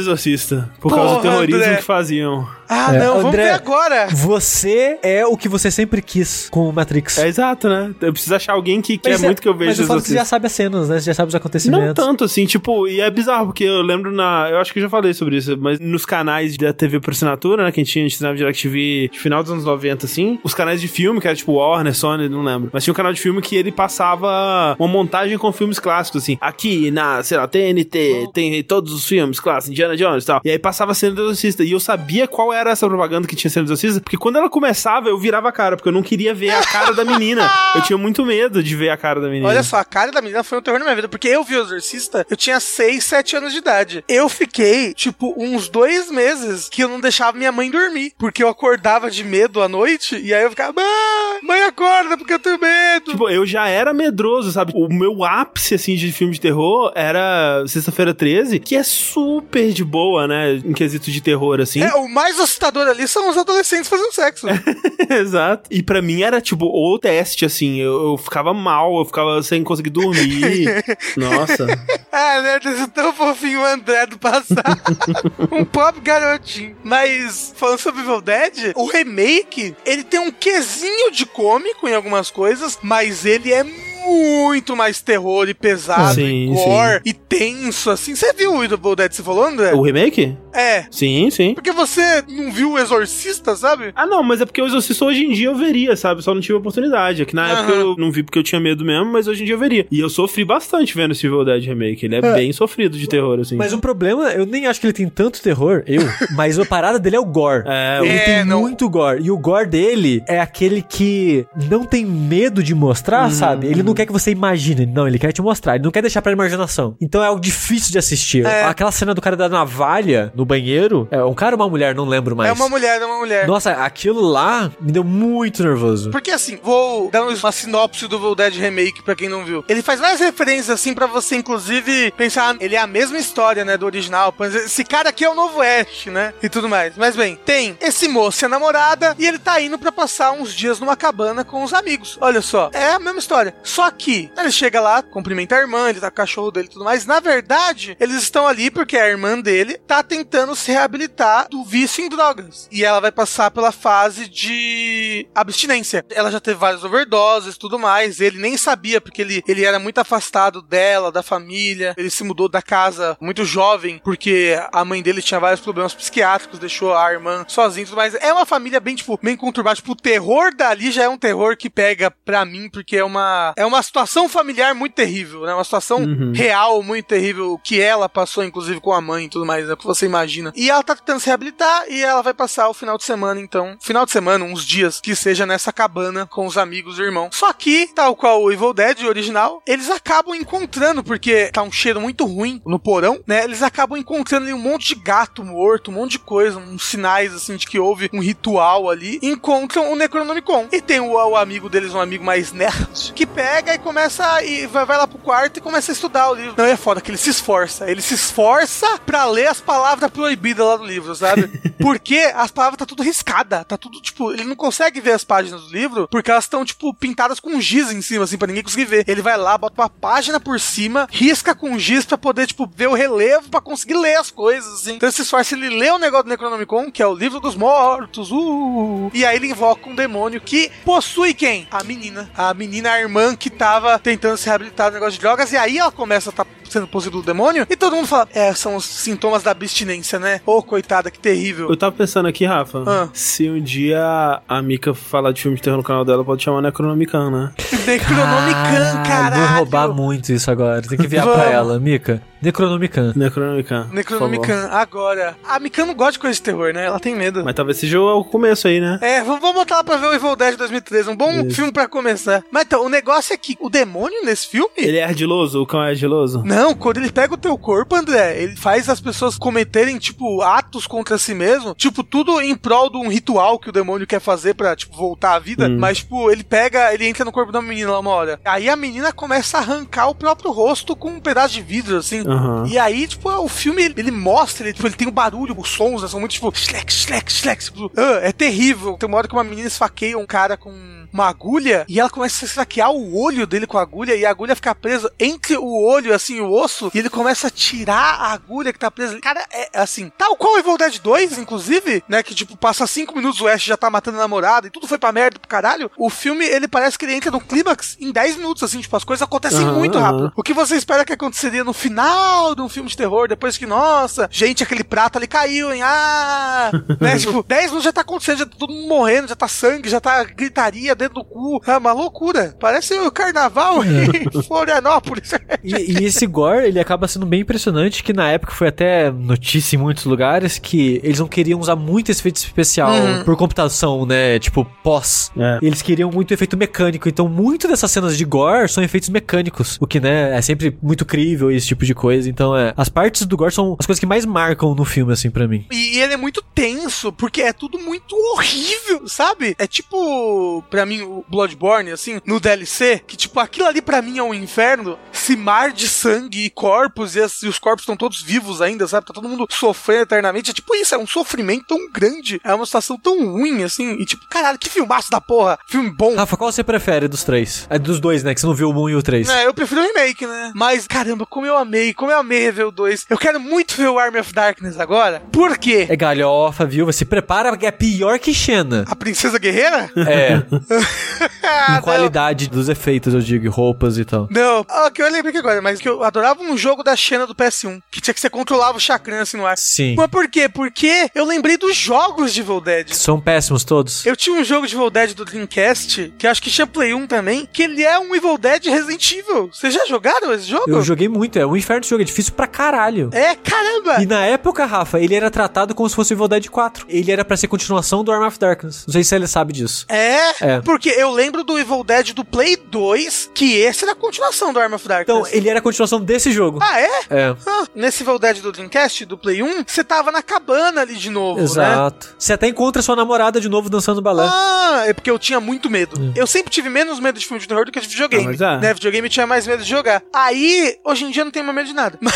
Por causa do Porra, terrorismo André. que faziam. Ah, É, não, vamos André. ver agora. Você é o que você sempre quis com o Matrix. É exato, né? Eu preciso achar alguém que quer Mas é- muito que eu veja Mas eu falo que você já sabe as cenas, né? Você já sabe os Não acontecimentos. tanto assim, tipo, e é bizarro, porque eu lembro na. Eu acho que eu já falei sobre isso, mas nos canais da TV por assinatura, né? Que a gente tinha, a gente assinava DirecTV de final dos anos 90, assim. Os canais de filme, que era tipo Warner, Sony, não lembro. Mas tinha um canal de filme que ele passava uma montagem com filmes clássicos, assim. Aqui na, sei lá, TNT, tem todos os filmes clássicos, Indiana Jones e tal. E aí passava a cena do Exorcista. E eu sabia qual era essa propaganda que tinha cena do Exorcista, porque quando ela começava, eu virava a cara, porque eu não queria ver a cara da menina. Eu tinha muito medo de ver a cara da menina. Olha só, a cara da menina foi um terror na minha vida. Porque eu vi o Exorcista, eu tinha 6, 7 anos de idade. Eu fiquei, tipo, uns dois meses que eu não deixava minha mãe dormir. Porque eu acordava de medo à noite. E aí eu ficava, "Ah, mãe, acorda, porque eu tenho medo. Tipo, eu já era medroso, sabe? O meu ápice, assim, de filme de terror era Sexta-feira 13, que é super de boa, né? Em quesito de terror, assim. É, o mais assustador ali são os adolescentes fazendo sexo. Exato. E pra mim era, tipo, o teste, assim. Eu, eu ficava mal, eu ficava sem conseguir dormir. Nossa. ah, né? Desse tão fofinho o André do passado. um pop garotinho. Mas, falando sobre Evil Dead, o remake, ele tem um quesinho de cômico em algumas coisas, mas ele é muito mais terror e pesado Sim, e gore e tenso, assim. Você viu o Evil Dead, você falou, André? O remake? É. Sim, sim. Porque você não viu o Exorcista, sabe? Ah, não, mas é porque o Exorcista hoje em dia eu veria, sabe? Só não tive oportunidade. É que na época eu não vi porque eu tinha medo mesmo, mas hoje em dia eu veria. E eu sofri bastante vendo esse Evil Dead Remake. Ele é, É. bem sofrido de terror, assim. Mas o problema, eu nem acho que ele tem tanto terror, eu, mas a parada dele é o gore. É, Ele É, tem não- muito gore. E o gore dele é aquele que não tem medo de mostrar, sabe? Ele não quer que você imagine. Não, ele quer te mostrar. Ele não quer deixar pra imaginação. Então é algo difícil de assistir. É. Aquela cena do cara da navalha no no banheiro. É um cara ou uma mulher? Não lembro mais. É uma mulher, é uma mulher. Nossa, aquilo lá me deu muito nervoso. Porque assim, vou dar uma sinopse do Evil Dead Remake pra quem não viu. Ele faz várias referências assim pra você, inclusive, pensar, ele é a mesma história, né, do original. Esse cara aqui é o novo Ash, né? E tudo mais. Mas bem, tem esse moço e a namorada e ele tá indo pra passar uns dias numa cabana com os amigos. Olha só, é a mesma história. Só que ele chega lá, cumprimenta a irmã, ele tá com o cachorro dele e tudo mais. Na verdade, eles estão ali porque a irmã dele tá tentando se reabilitar do vício em drogas. E ela vai passar pela fase de abstinência. Ela já teve várias overdoses e tudo mais. Ele nem sabia, porque ele, ele era muito afastado dela, da família. Ele se mudou da casa muito jovem, porque a mãe dele tinha vários problemas psiquiátricos, deixou a irmã sozinha e tudo mais. É uma família bem, tipo, bem conturbada. Tipo, o terror dali já é um terror que pega pra mim, porque é uma, é uma situação familiar muito terrível, né? Uma situação Uhum. real muito terrível que ela passou, inclusive, com a mãe e tudo mais, é o que você imagina. E ela tá tentando se reabilitar e ela vai passar o final de semana, então. Final de semana, uns dias, que seja nessa cabana com os amigos e irmão. Só que, tal qual o Evil Dead original, eles acabam encontrando, porque tá um cheiro muito ruim no porão, né? Eles acabam encontrando ali um monte de gato morto, um monte de coisa, uns sinais assim de que houve um ritual ali. Encontram o Necronomicon. E tem o, o amigo deles, um amigo mais nerd, que pega e começa e vai, vai lá pro quarto e começa a estudar o livro. Não é foda que ele se esforça. Ele se esforça pra ler as palavras proibidas lá do livro, sabe? Porque as palavras tá tudo riscada, tá tudo tipo, ele não consegue ver as páginas do livro porque elas estão tipo pintadas com giz em cima assim pra ninguém conseguir ver. Ele vai lá, bota uma página por cima, risca com giz pra poder tipo ver o relevo pra conseguir ler as coisas assim. Então ele se esforça, ele lê o negócio do Necronomicon, que é o livro dos mortos. Uh, e aí ele invoca um demônio que possui quem? A menina. A menina, a irmã que tava tentando se reabilitar do negócio de drogas e aí ela começa a tá sendo possuída do demônio e todo mundo fala, é, são os sintomas da abstinência, né? Ô, oh, coitada, que terrível. Eu tava pensando aqui, Rafa, Ah. se um dia a Mika falar de filme de terror no canal dela, pode chamar Necronomicon, né? Necronomican, caralho. Vou roubar muito isso agora. Tem que enviar Vamos. pra ela, Mika. Necronomican. Necronomicon. por favor. Necronomican, agora. A Mikan não gosta de coisa de terror, né? Ela tem medo. Mas talvez seja o começo aí, né? É, vamos vamos botar ela pra ver o Evil Dead 2013. Um bom Isso. filme pra começar. Mas então, o negócio é que o demônio nesse filme. Ele é ardiloso? O cão é ardiloso? Não, quando ele pega o teu corpo, André, ele faz as pessoas cometerem, tipo, atos contra si mesmo. Tipo, tudo em prol de um ritual que o demônio quer fazer pra, tipo, voltar à vida. Hum. Mas, tipo, ele pega, ele entra no corpo da menina lá uma hora. Aí a menina começa a arrancar o próprio rosto com um pedaço de vidro, assim. Aham. E aí, tipo, o filme, ele, ele mostra, ele, tipo, ele tem o barulho, os sons, né, são muito, tipo, shlek, shlek, shlek. Tipo, ah, é terrível. Tem uma hora que uma menina esfaqueia um cara com uma agulha e ela começa a esfaquear o olho dele com a agulha e a agulha fica presa entre o olho, assim, o osso, e ele começa a tirar a agulha que tá presa. Cara, é assim, tal qual o Evil Dead 2, inclusive, né, que, tipo, passa cinco minutos o Ash já tá matando a namorada e tudo foi pra merda pro caralho. O filme, ele parece que ele entra no clímax em 10 minutos, assim, tipo, as coisas acontecem Aham, muito rápido. O que você espera que aconteceria no final de um filme de terror, depois que, nossa, gente, aquele prato ali caiu, hein? Ah! né? Tipo, 10 minutos já tá acontecendo, já tá todo mundo morrendo, já tá sangue, já tá gritaria dentro do cu. É uma loucura. Parece o carnaval em Florianópolis. E, e esse gore, ele acaba sendo bem impressionante, que na época foi até notícia em muitos lugares, que eles não queriam usar muito esse efeito especial Uhum. por computação, né? Tipo, pós. É. Eles queriam muito efeito mecânico, então muito dessas cenas de gore são efeitos mecânicos, o que, né, é sempre muito crível esse tipo de coisa. Então, é, as partes do gore são as coisas que mais marcam no filme, assim, pra mim. E ele é muito tenso, porque é tudo muito horrível, sabe? É tipo, pra mim, o Bloodborne, assim, no DLC, que tipo, aquilo ali pra mim é um inferno, esse mar de sangue e corpos, e, as- e os corpos estão todos vivos ainda, sabe? Tá todo mundo sofrendo eternamente. É tipo isso, é um sofrimento tão grande, é uma situação tão ruim, assim, e tipo, caralho, que filmaço da porra! Filme bom. Rafa, qual você prefere dos três? É dos dois, né? Que você não viu o 1 e o 3. É, eu prefiro o remake, né? Mas, caramba, como eu amei, como eu amei rever o 2. Eu quero muito ver o Army of Darkness agora. Por quê? É galhofa, viu? Se prepara, que é pior que Xena. A Princesa Guerreira? É, em não. qualidade dos efeitos, eu digo, roupas e tal. Não, ah, que eu lembrei aqui agora, mas que eu adorava um jogo da Xena do PS1, que tinha que você controlava o chakran assim no ar. Sim. Mas por quê? Porque eu lembrei dos jogos de Evil Dead. São péssimos todos. Eu tinha um jogo de Evil Dead do Dreamcast, que acho que tinha Play 1 também, que ele é um Evil Dead Resident Evil. Vocês já jogaram esse jogo? Eu joguei muito, é um inferno de jogo, é difícil pra caralho. É, caramba! E na época, Rafa, ele era tratado como se fosse o Evil Dead 4. Ele era pra ser continuação do Arm of Darkness. Não sei se ele sabe disso. É, É. porque eu lembro do Evil Dead do Play 2, que esse era a continuação do Arm of Darkness. Então, ele era a continuação desse jogo. Ah, é? É. Ah, nesse Evil Dead do Dreamcast, do Play 1, você tava na cabana ali de novo, né? Exato. Você até encontra sua namorada de novo dançando balé. Ah, é porque eu tinha muito medo. Eu sempre tive menos medo de filme de terror do que de videogame. Ah, mas é. Né? Videogame tinha mais medo de jogar. Aí, hoje em dia eu não tenho mais medo de nada.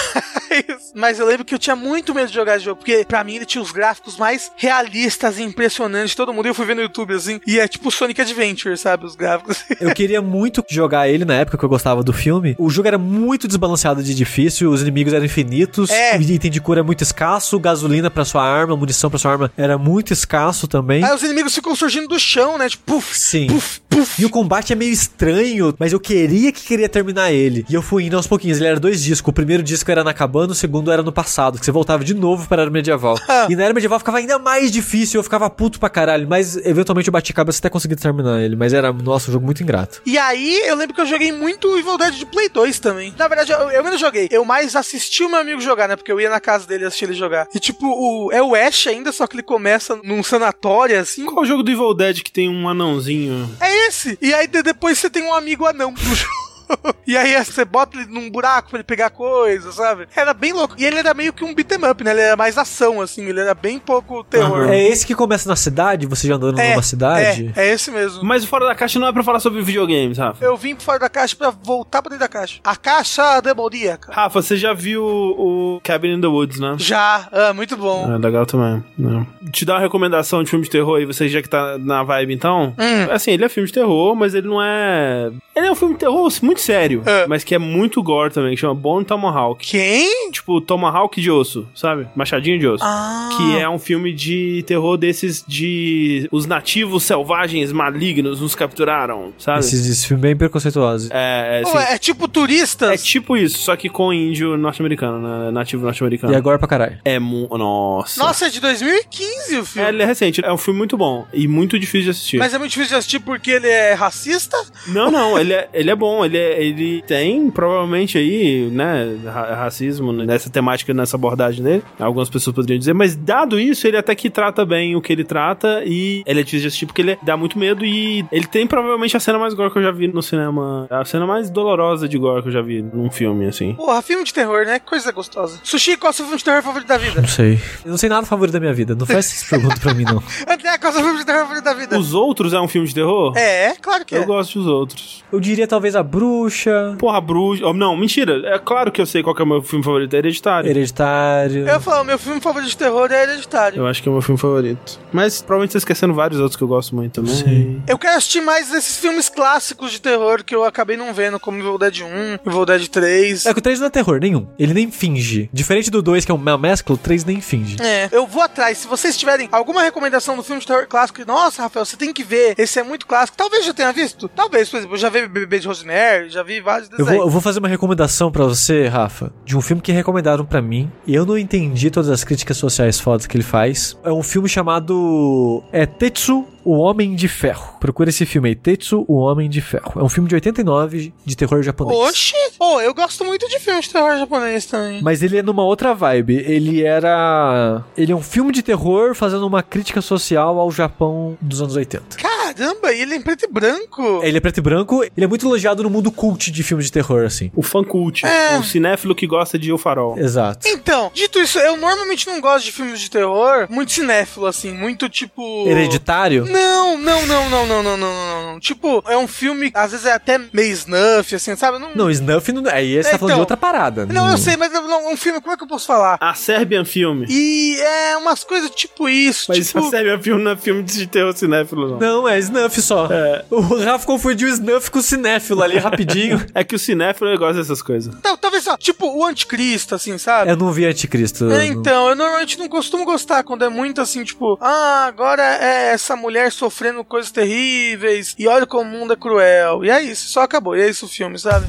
Mas, mas eu lembro que eu tinha muito medo de jogar esse jogo, porque pra mim ele tinha os gráficos mais realistas e impressionantes de todo mundo. E eu fui ver no YouTube assim, e é tipo Sonic Adventure, sabe? Os gráficos. Eu queria muito jogar ele na época que eu gostava do filme. O jogo era muito desbalanceado de difícil, os inimigos eram infinitos, É. o item de cura é muito escasso, gasolina pra sua arma, munição pra sua arma era muito escasso também. Aí os inimigos ficam surgindo do chão, né? Tipo, puf, Sim. puf, puf. E o combate é meio estranho, mas eu queria que queria terminar ele. E eu fui indo aos pouquinhos. Ele era dois discos. O primeiro disco era na cabana, o segundo era no passado, que você voltava de novo para a era medieval. E na era medieval ficava ainda mais difícil, eu ficava puto pra caralho. Mas eventualmente eu bati a cabeça até conseguir terminar ele. Mas era, nossa, um jogo muito ingrato. E aí, eu lembro que eu joguei muito Evil Dead de Play 2 também. Na verdade, eu, eu ainda joguei. Eu mais assisti o meu amigo jogar, né? Porque eu ia na casa dele assistir ele jogar. E tipo, o, é o Ash ainda, só que ele começa num sanatório, assim. Qual o jogo do Evil Dead que tem um anãozinho? É esse! E aí de- depois você tem um amigo anão no jogo. E aí você bota ele num buraco pra ele pegar coisa, sabe? Era bem louco. E ele era meio que um beat'em up, né? Ele era mais ação, assim. Ele era bem pouco terror. Aham. É esse que começa na cidade, você já andando numa cidade? É, é esse mesmo. Mas o Fora da Caixa não é pra falar sobre videogames, Rafa. Eu vim por fora da caixa pra voltar pra dentro da caixa. A caixa demoníaca. Rafa, você já viu o, Cabin in the Woods, né? Já, ah, muito bom. É legal também. né? Te dar uma recomendação de filme de terror aí, você já que tá na vibe então. Hum. Assim, ele é filme de terror, mas ele não é. Ele é um filme de terror muito sério, É. mas que é muito gore também, que chama Bone Tomahawk. Quem? Tipo, Tomahawk de osso, sabe? Machadinho de osso. Ah. Que é um filme de terror desses de. Os nativos selvagens malignos nos capturaram, sabe? Esses, esse filme bem preconceituoso. É, é, assim, é tipo turistas? é tipo isso, só que com índio norte-americano, né? Nativo norte-americano. E agora pra caralho. É mu... Nossa. Nossa, é de 2015 o É, filme. ele é recente, é um filme muito bom e muito difícil de assistir. Mas é muito difícil de assistir porque ele é racista? Não, não, ele é, ele é bom, ele, é- ele tem provavelmente aí, né, ra- racismo nessa temática, nessa abordagem dele, algumas pessoas poderiam dizer, mas dado isso, ele até que trata bem o que ele trata e ele é difícil de assistir porque ele dá muito medo e ele tem provavelmente a cena mais gore que eu já vi no cinema, a cena mais dolorosa de gore que eu já vi num filme, assim. Porra, filme de terror, né? Que Coisa gostosa. Sushi, qual é o seu filme de terror favorito da vida? Não sei. Eu não sei nada favorito da minha vida. Não faz essa pergunta pra mim, não. André, qual é o seu filme de terror favorito da vida? Os Outros é um filme de terror? É, claro que Eu é. gosto dos outros. Eu diria talvez a bruxa, Porra, Bruxa. oh, Não, mentira. É claro que eu sei qual que é o meu filme favorito. É Hereditário. hereditário. Eu falo, meu filme favorito de terror é Hereditário. Eu acho que é o meu filme favorito. Mas provavelmente você esquecendo vários outros que eu gosto muito também. Sim. Eu quero assistir mais desses filmes clássicos de terror que eu acabei não vendo, como Evil Dead 1, Evil Dead 3. É que o 3 não é terror, nenhum. Ele nem finge. Diferente do 2, que é uma mescla, o 3 nem finge. É, eu vou atrás. Se vocês tiverem alguma recomendação do filme de terror clássico, nossa, Rafael, você tem que ver, esse é muito clássico. Talvez já tenha visto. Talvez, por exemplo, eu já vi Bebê de Rosemary, já vi vários Eu desses vou, eu vou fazer uma recomendação pra você, Rafa, de um filme que recomendaram pra mim. E eu não entendi todas as críticas sociais fodas que ele faz. É um filme chamado. É Tetsu, o Homem de Ferro. Procura esse filme aí, Tetsu, o Homem de Ferro. É um filme de 89 de terror japonês. Oxi! Oh, eu gosto muito de filmes de terror japonês também. Mas ele é numa outra vibe. Ele era. Ele é um filme de terror fazendo uma crítica social ao Japão dos anos 80. Caramba, ele é em preto e branco. Ele é preto e branco, ele é muito elogiado no mundo cult de filmes de terror, assim. O fã cult, é. o cinéfilo que gosta de O Farol. Exato. Então, dito isso, eu normalmente não gosto de filmes de terror muito cinéfilo, assim, muito tipo. Hereditário? Não, não, não, não, não, não, não, não. não, Tipo, é um filme, às vezes é até meio snuff, assim, sabe? Não, não snuff não. Aí você é, tá falando então, de outra parada. Não, eu hum. sei, mas é um filme, como é que eu posso falar? A Serbian Filme. E é umas coisas tipo isso. Mas tipo... a Serbian Filme não é filme de terror cinéfilo, não. Não, é Snuff só. O Rafa confundiu Snuff com o cinéfilo ali rapidinho. É que o cinéfilo gosta dessas coisas. Tal- Talvez só, tipo o anticristo, assim, sabe? eu não vi Anticristo. É, então, eu normalmente não costumo gostar quando é muito assim, tipo, ah, agora é essa mulher sofrendo coisas terríveis e olha como o mundo é cruel. E é isso, só acabou. E é isso o filme, sabe?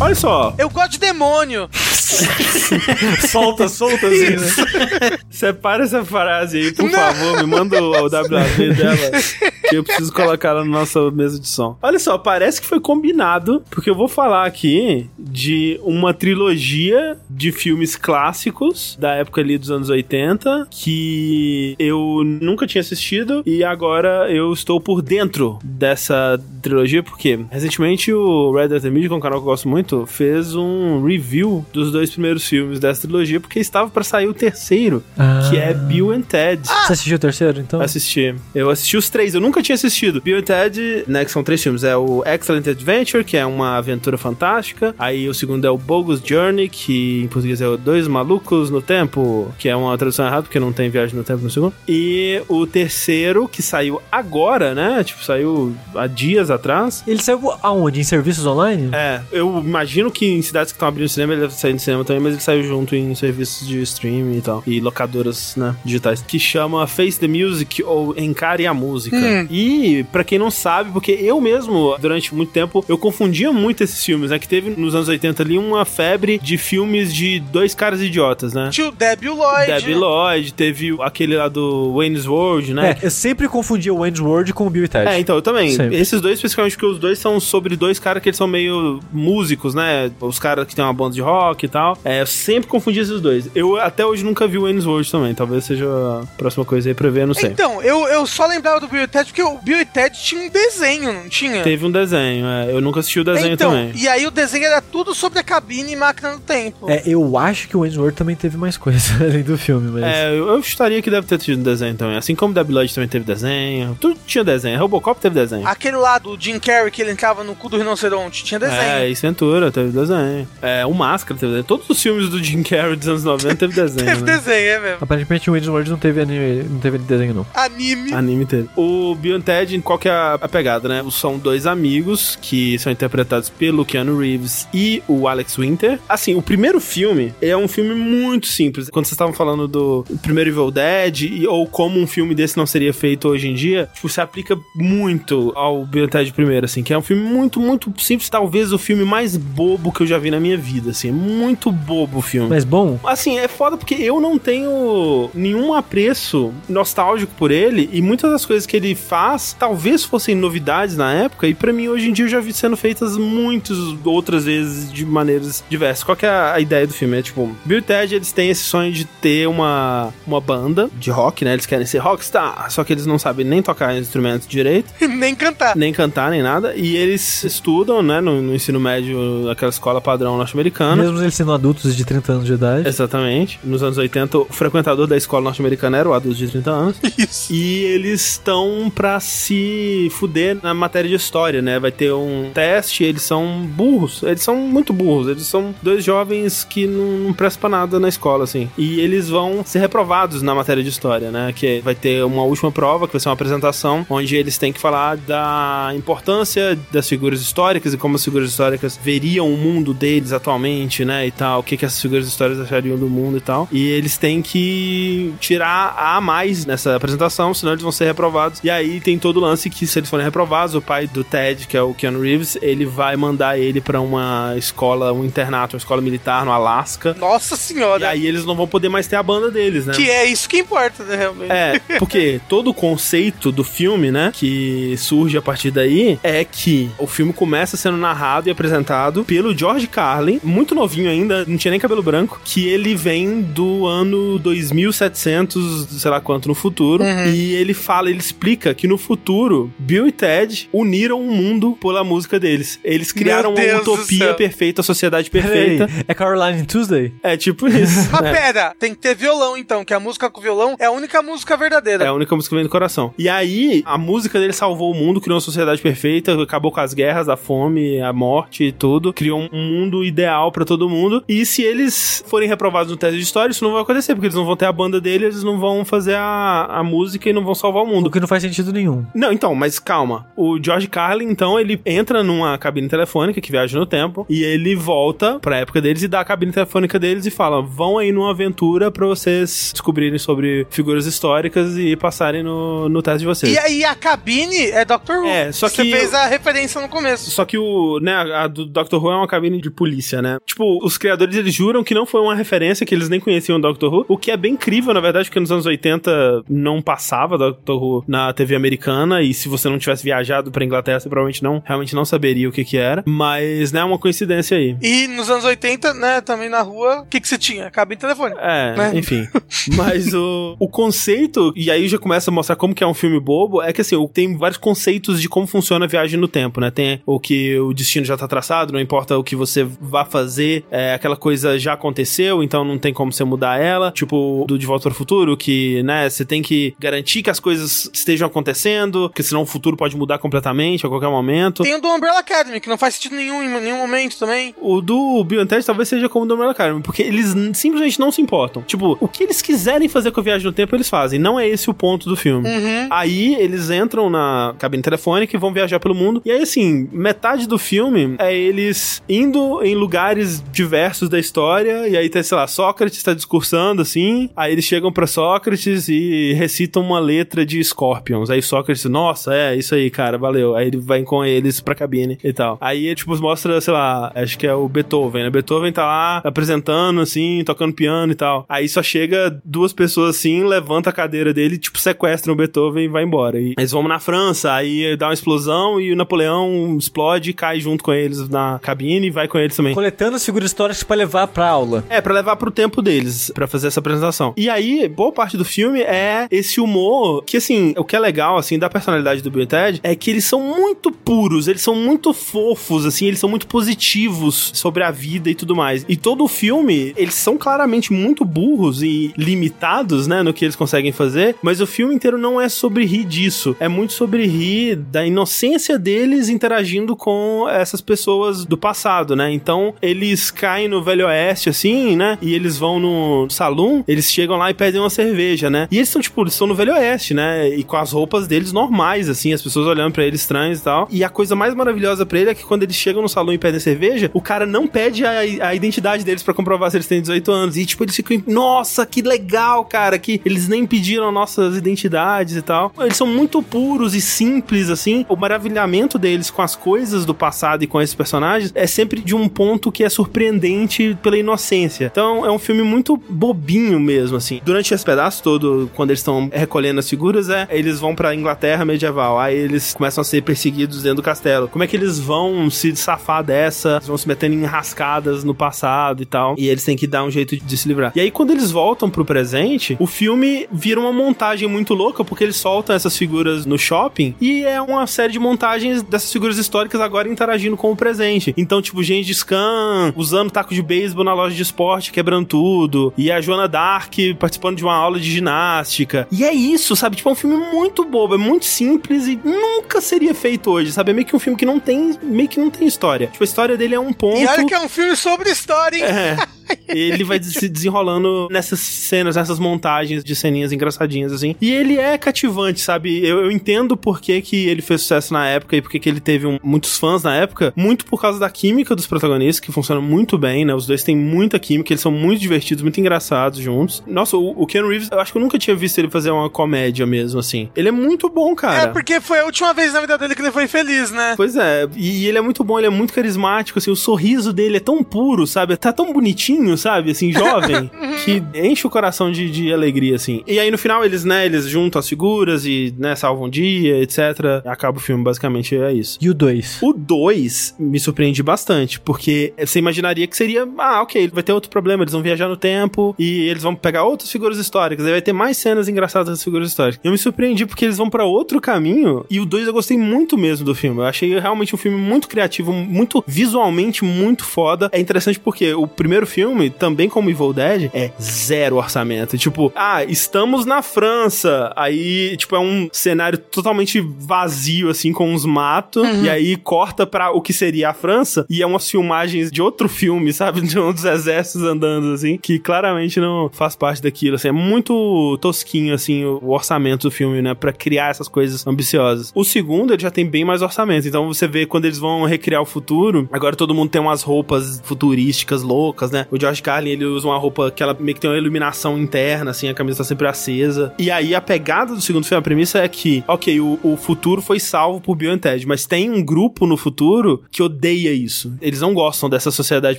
Olha só. Eu gosto de demônio. solta, solta assim, né? Separa essa frase aí, por favor, me manda o, o WAV dela, que eu preciso colocar ela na nossa mesa de som. Olha só, parece que foi combinado, porque eu vou falar aqui de uma trilogia de filmes clássicos da época ali dos anos 80, que eu nunca tinha assistido e agora eu estou por dentro dessa trilogia, porque recentemente o Red Dead Media, que é um canal que eu gosto muito, fez um review dos dois primeiros filmes dessa trilogia, porque estava para sair o terceiro, Ah. que é Bill and Ted. Você assistiu o terceiro, então? Assisti. Eu assisti os três, eu nunca tinha assistido. Bill and Ted, né, que são três filmes. É o Excellent Adventure, que é uma aventura fantástica. Aí o segundo é o Bogus Journey, que em português é o Dois Malucos no Tempo, que é uma tradução errada, porque não tem viagem no tempo no segundo. E o terceiro, que saiu agora, né? Tipo, saiu há dias atrás. Ele saiu aonde? Em serviços online? É, eu imagino que em cidades que estão abrindo cinema ele deve sair no cinema também, mas ele saiu junto em serviços de streaming e tal. E locadoras, né, digitais. Que chama Face the Music ou Encare a Música. Hum. E, pra quem não sabe, porque eu mesmo, durante muito tempo, eu confundia muito esses filmes, né? Que teve nos anos 80 ali uma febre de filmes de dois caras idiotas, né? Tio Debbie Lloyd. Debbie Lloyd, teve aquele lá do Wayne's World, né? É, eu sempre confundia o Wayne's World com o Bill e Ted. É, então, eu também. Sempre. Esses dois, especificamente, porque os dois são sobre dois caras que eles são meio músicos, né? Os caras que tem uma banda de rock e tal. É, eu sempre confundi esses dois. Eu até hoje nunca vi o Wayne's World também. Talvez seja a próxima coisa aí pra ver, não sei. Então, eu, eu só lembrava do Bill e Ted porque o Bill e Ted tinha um desenho, não tinha? Teve um desenho, é. Eu nunca assisti o desenho então, também. e aí o desenho era tudo sobre a cabine e máquina do tempo. É, eu acho que o Wayne's World também teve mais coisa além do filme, mas... É, eu, eu estaria que deve ter tido um desenho também. Assim como Debbie Lloyd também teve desenho. Tudo tinha desenho. Robocop teve desenho. Aquele lá do Jim Carrey que ele entrava no cu do rinoceronte, tinha desenho. É, e Ventura teve desenho. É, o Máscara teve desenho. Todos os filmes do Jim Carrey dos anos 90 teve desenho. Teve né? desenho, é mesmo. Aparentemente o Wayne's World não teve, anime, não teve desenho, não. Anime. Anime teve. O Bill and Ted, qual que é a, pegada, né? São dois amigos que são interpretados pelo Keanu Reeves e o Alex Winter. Assim, o primeiro filme é um filme muito simples. Quando vocês estavam falando do primeiro Evil Dead, e- ou como um filme desse não seria feito hoje em dia, tipo, se aplica muito ao Bill and Ted primeiro, assim, que é um filme muito, muito simples. Talvez o filme mais bobo que eu já vi na minha vida, assim. É muito bobo o filme. Mas bom, Assim, é foda porque eu não tenho nenhum apreço nostálgico por ele e muitas das coisas que ele faz talvez fossem novidades na época e pra mim hoje em dia eu já vi sendo feitas muitas outras vezes de maneiras diversas. Qual que é a, a ideia do filme? É tipo, Bill e Ted eles têm esse sonho de ter uma, uma banda de rock, né? Eles querem ser rockstar, só que eles não sabem nem tocar instrumentos direito Nem cantar. nem cantar, nem nada. E eles estudam, né, no, no ensino médio, naquela escola padrão norte-americana. mesmo eles sendo adultos de 30 anos de idade, Exatamente. Nos anos 80, o frequentador da escola norte-americana era o adulto de 30 anos. Isso. E eles estão pra se fuder na matéria de história, né? Vai ter um teste, eles são burros. Eles são muito burros. Eles são dois jovens que não, não prestam pra nada na escola, assim. E eles vão ser reprovados na matéria de história, né? Que vai ter uma última prova, que vai ser uma apresentação, onde eles têm que falar da importância das figuras históricas e como as figuras históricas veriam o mundo deles atualmente, né? E tal. O que, que essas figuras históricas achariam do mundo e tal. E eles têm que tirar a mais nessa apresentação, senão eles vão ser reprovados. E aí tem todo o lance que, se eles forem reprovados, o pai do Ted, que é o Keanu Reeves, ele vai mandar ele pra uma escola, um internato, uma escola militar no Alasca. Nossa E senhora. aí eles não vão poder mais ter a banda deles, né? Que é isso que importa, né, realmente. É, porque todo o conceito do filme, né, que surge a partir daí, é que o filme começa sendo narrado e apresentado pelo George Carlin, muito novinho ainda, não tinha nem cabelo branco, que ele vem do ano 2700, sei lá quanto, no futuro, e ele fala, ele explica que no futuro, Bill e Ted uniram o mundo pela música deles. Eles criaram uma utopia perfeita, a sociedade Peraí, perfeita. é Caroline Tuesday? É tipo isso. Mas É. pera, tem que ter violão então, que a música com violão é a única música verdadeira. É a única música que vem do coração. E aí, a música dele salvou o mundo, criou uma sociedade perfeita, acabou com as guerras, a fome, a morte e tudo. Criou um mundo ideal pra todo mundo. E se eles forem reprovados no teste de história, isso não vai acontecer, porque eles não vão ter a banda dele, eles não vão fazer a, a música e não vão salvar o O mundo. que não faz sentido nenhum. Não, então, mas calma. O George Carlin, então, ele entra numa cabine telefônica que viaja no tempo e ele volta pra época deles e dá a cabine telefônica deles e fala: vão aí numa aventura pra vocês descobrirem sobre figuras históricas e passarem no, no teste de vocês. E aí a cabine é Doctor Who. É, só Você que- fez a referência no começo. Só que o, né, a do Dr. Who é uma cabine de polícia, né? Tipo, os criadores, eles juram que não foi uma referência, que eles nem conheciam o Doctor Who, o que é bem incrível, na verdade, porque nos anos 80 não passava Doctor Who na TV americana, e se você não tivesse viajado pra Inglaterra, você provavelmente não, realmente não saberia o que que era, mas, né, é uma coincidência aí. E nos anos 80, né, também na rua, o que que você tinha? Cabine telefone. É, Né? enfim. Mas o, o conceito, e aí já começa a mostrar como que é um filme bobo, é que assim, tem vários conceitos de como funciona a viagem no tempo, né? Tem o que o destino já tá traçado, não importa o que você vá fazer, é, aquela coisa já aconteceu, então não tem como você mudar ela. Tipo, do De Volta para o Futuro, que, né, você tem que garantir que as coisas estejam acontecendo, porque senão o futuro pode mudar completamente a qualquer momento. Tem o do Umbrella Academy, que não faz sentido nenhum em nenhum momento também. O do Bill Ted talvez seja como o do Umbrella Academy, porque eles simplesmente não se importam. Tipo, o que eles quiserem fazer com a viagem no tempo, eles fazem. Não é esse o ponto do filme. Uhum. Aí eles entram na cabine telefônica e vão viajar pelo mundo. E aí, assim, metade do filme é eles indo em lugares diversos da história. E aí tem, sei lá, Sócrates tá discursando assim. Aí eles chegam pra Sócrates e recitam uma letra de Scorpions. Aí Sócrates, nossa, é isso aí, cara, valeu. Aí ele vai com eles pra cabine e tal. Aí, tipo, mostra, sei lá, acho que é o Beethoven, né? Beethoven tá lá apresentando, assim, tocando piano e tal. Aí só chega duas pessoas assim, levanta a cadeira dele, tipo, sequestram o Beethoven e vai embora. E eles vão na França, aí dá uma explosão e o Napoleão explode e cai junto com eles na cabine e vai com eles também. Coletando as figuras históricas pra levar pra aula. É, pra levar pro tempo deles, pra fazer essa apresentação. E aí, boa parte do filme é esse humor, que assim, o que é legal, assim, da personalidade do Bill e Ted, é que eles são muito puros, eles são muito fofos, assim, eles são muito positivos sobre a vida e tudo mais. E todo o filme, eles são claramente muito burros e limitados, né, no que eles conseguem fazer, mas o filme inteiro não é sobre rir disso, é muito sobre rir da inocência deles interagindo com essas pessoas do passado, né? Então, eles caem no Velho Oeste, assim, né? E eles vão no salão, eles chegam lá e pedem uma cerveja, né? E eles são, tipo, eles estão no Velho Oeste, né? E com as roupas deles normais, assim, as pessoas olhando pra eles estranhos e tal. E a coisa mais maravilhosa pra ele é que quando eles chegam no salão e pedem cerveja, o cara não pede a, a identidade deles pra comprovar se eles têm 18 anos. E, tipo, eles ficam, nossa, que legal, cara, que eles nem pediram nossas identidades e tal. Eles são muito puros e simples, assim. O maravilhamento deles com as coisas do passado e com esses personagens é sempre de um ponto que é surpreendente pela inocência. Então, é um filme muito bobinho mesmo, assim. Durante esse pedaço todo, quando eles estão recolhendo as figuras, é, eles vão pra Inglaterra medieval. Aí eles começam a ser perseguidos dentro do castelo. Como é que eles vão se safar dessa? Eles vão se metendo em rascadas no passado e tal. E eles têm que dar um jeito de se livrar. E aí, quando eles voltam pro presente, o filme vira uma montagem muito louca, porque eles soltam essas figuras no shopping e é uma série de montagens dessas figuras históricas agora interagindo com o presente. Então, tipo, Gengis Khan usando taco de beisebol na loja de esporte, quebrando tudo. E a Joana Dark participando de uma aula de ginástica. E é isso, sabe? Tipo, é um filme muito bobo, é muito simples e nunca seria feito hoje, sabe? É meio que um filme que não tem, meio que não tem história. Tipo, a história dele é um ponto. E olha que é um filme sobre história, hein? É. Ele vai se desenrolando nessas cenas, nessas montagens de ceninhas engraçadinhas, assim. E ele é cativante, sabe? Eu, eu entendo por que, que ele fez sucesso na época e por que, que ele teve um- muitos fãs na época. Muito por causa da química dos protagonistas, que funciona muito bem, né? Os dois têm muita química, eles são muito divertidos, muito engraçados juntos. Nossa, o, o Keanu Reeves, eu acho que eu nunca tinha visto ele fazer uma comédia mesmo, assim. Ele é muito bom, cara. É porque foi a última vez na vida dele que ele foi feliz, né? Pois é, e ele é muito bom, ele é muito carismático, assim, o sorriso dele é tão puro, sabe? Tá tão bonitinho, sabe? Assim, jovem, que enche o coração de, de alegria, assim. E aí no final eles, né, eles juntam as figuras e, né, salvam o dia, etc. Acaba o filme, basicamente é isso. E o 2? O 2 me surpreende bastante, porque você imaginaria que seria, ah, ok, vai ter outro problema, eles vão viajar no tempo e eles vão pegar outras figuras históricas, aí vai ter mais cenas engraçadas das figuras históricas. Eu me surpreendi porque eles vão pra outro caminho e o 2 eu gostei muito mesmo do filme. Eu achei realmente um filme muito criativo, muito visualmente muito foda. É interessante porque o primeiro filme, também como Evil Dead, é zero orçamento. Tipo, ah, estamos na França. Aí, tipo, é um cenário totalmente vazio, assim, com uns matos. E aí corta pra o que seria a França. E é umas filmagens de outro filme, sabe? De um dos exércitos andando, assim, que claramente não faz parte daquilo. Assim, é muito tosquinho, assim, o orçamento do filme, né? Pra criar essas coisas ambiciosas. O segundo, ele já tem bem mais orçamento. Então você vê quando eles vão recriar o futuro, agora todo mundo tem umas roupas futurísticas loucas, né? O George Carlin, ele usa uma roupa que ela meio que tem uma iluminação interna, assim, a camisa tá sempre acesa. E aí a pegada do segundo filme, a premissa é que, ok, o, o futuro foi salvo por Bill Ted, mas tem um grupo no futuro que odeia isso. Eles não gostam dessa sociedade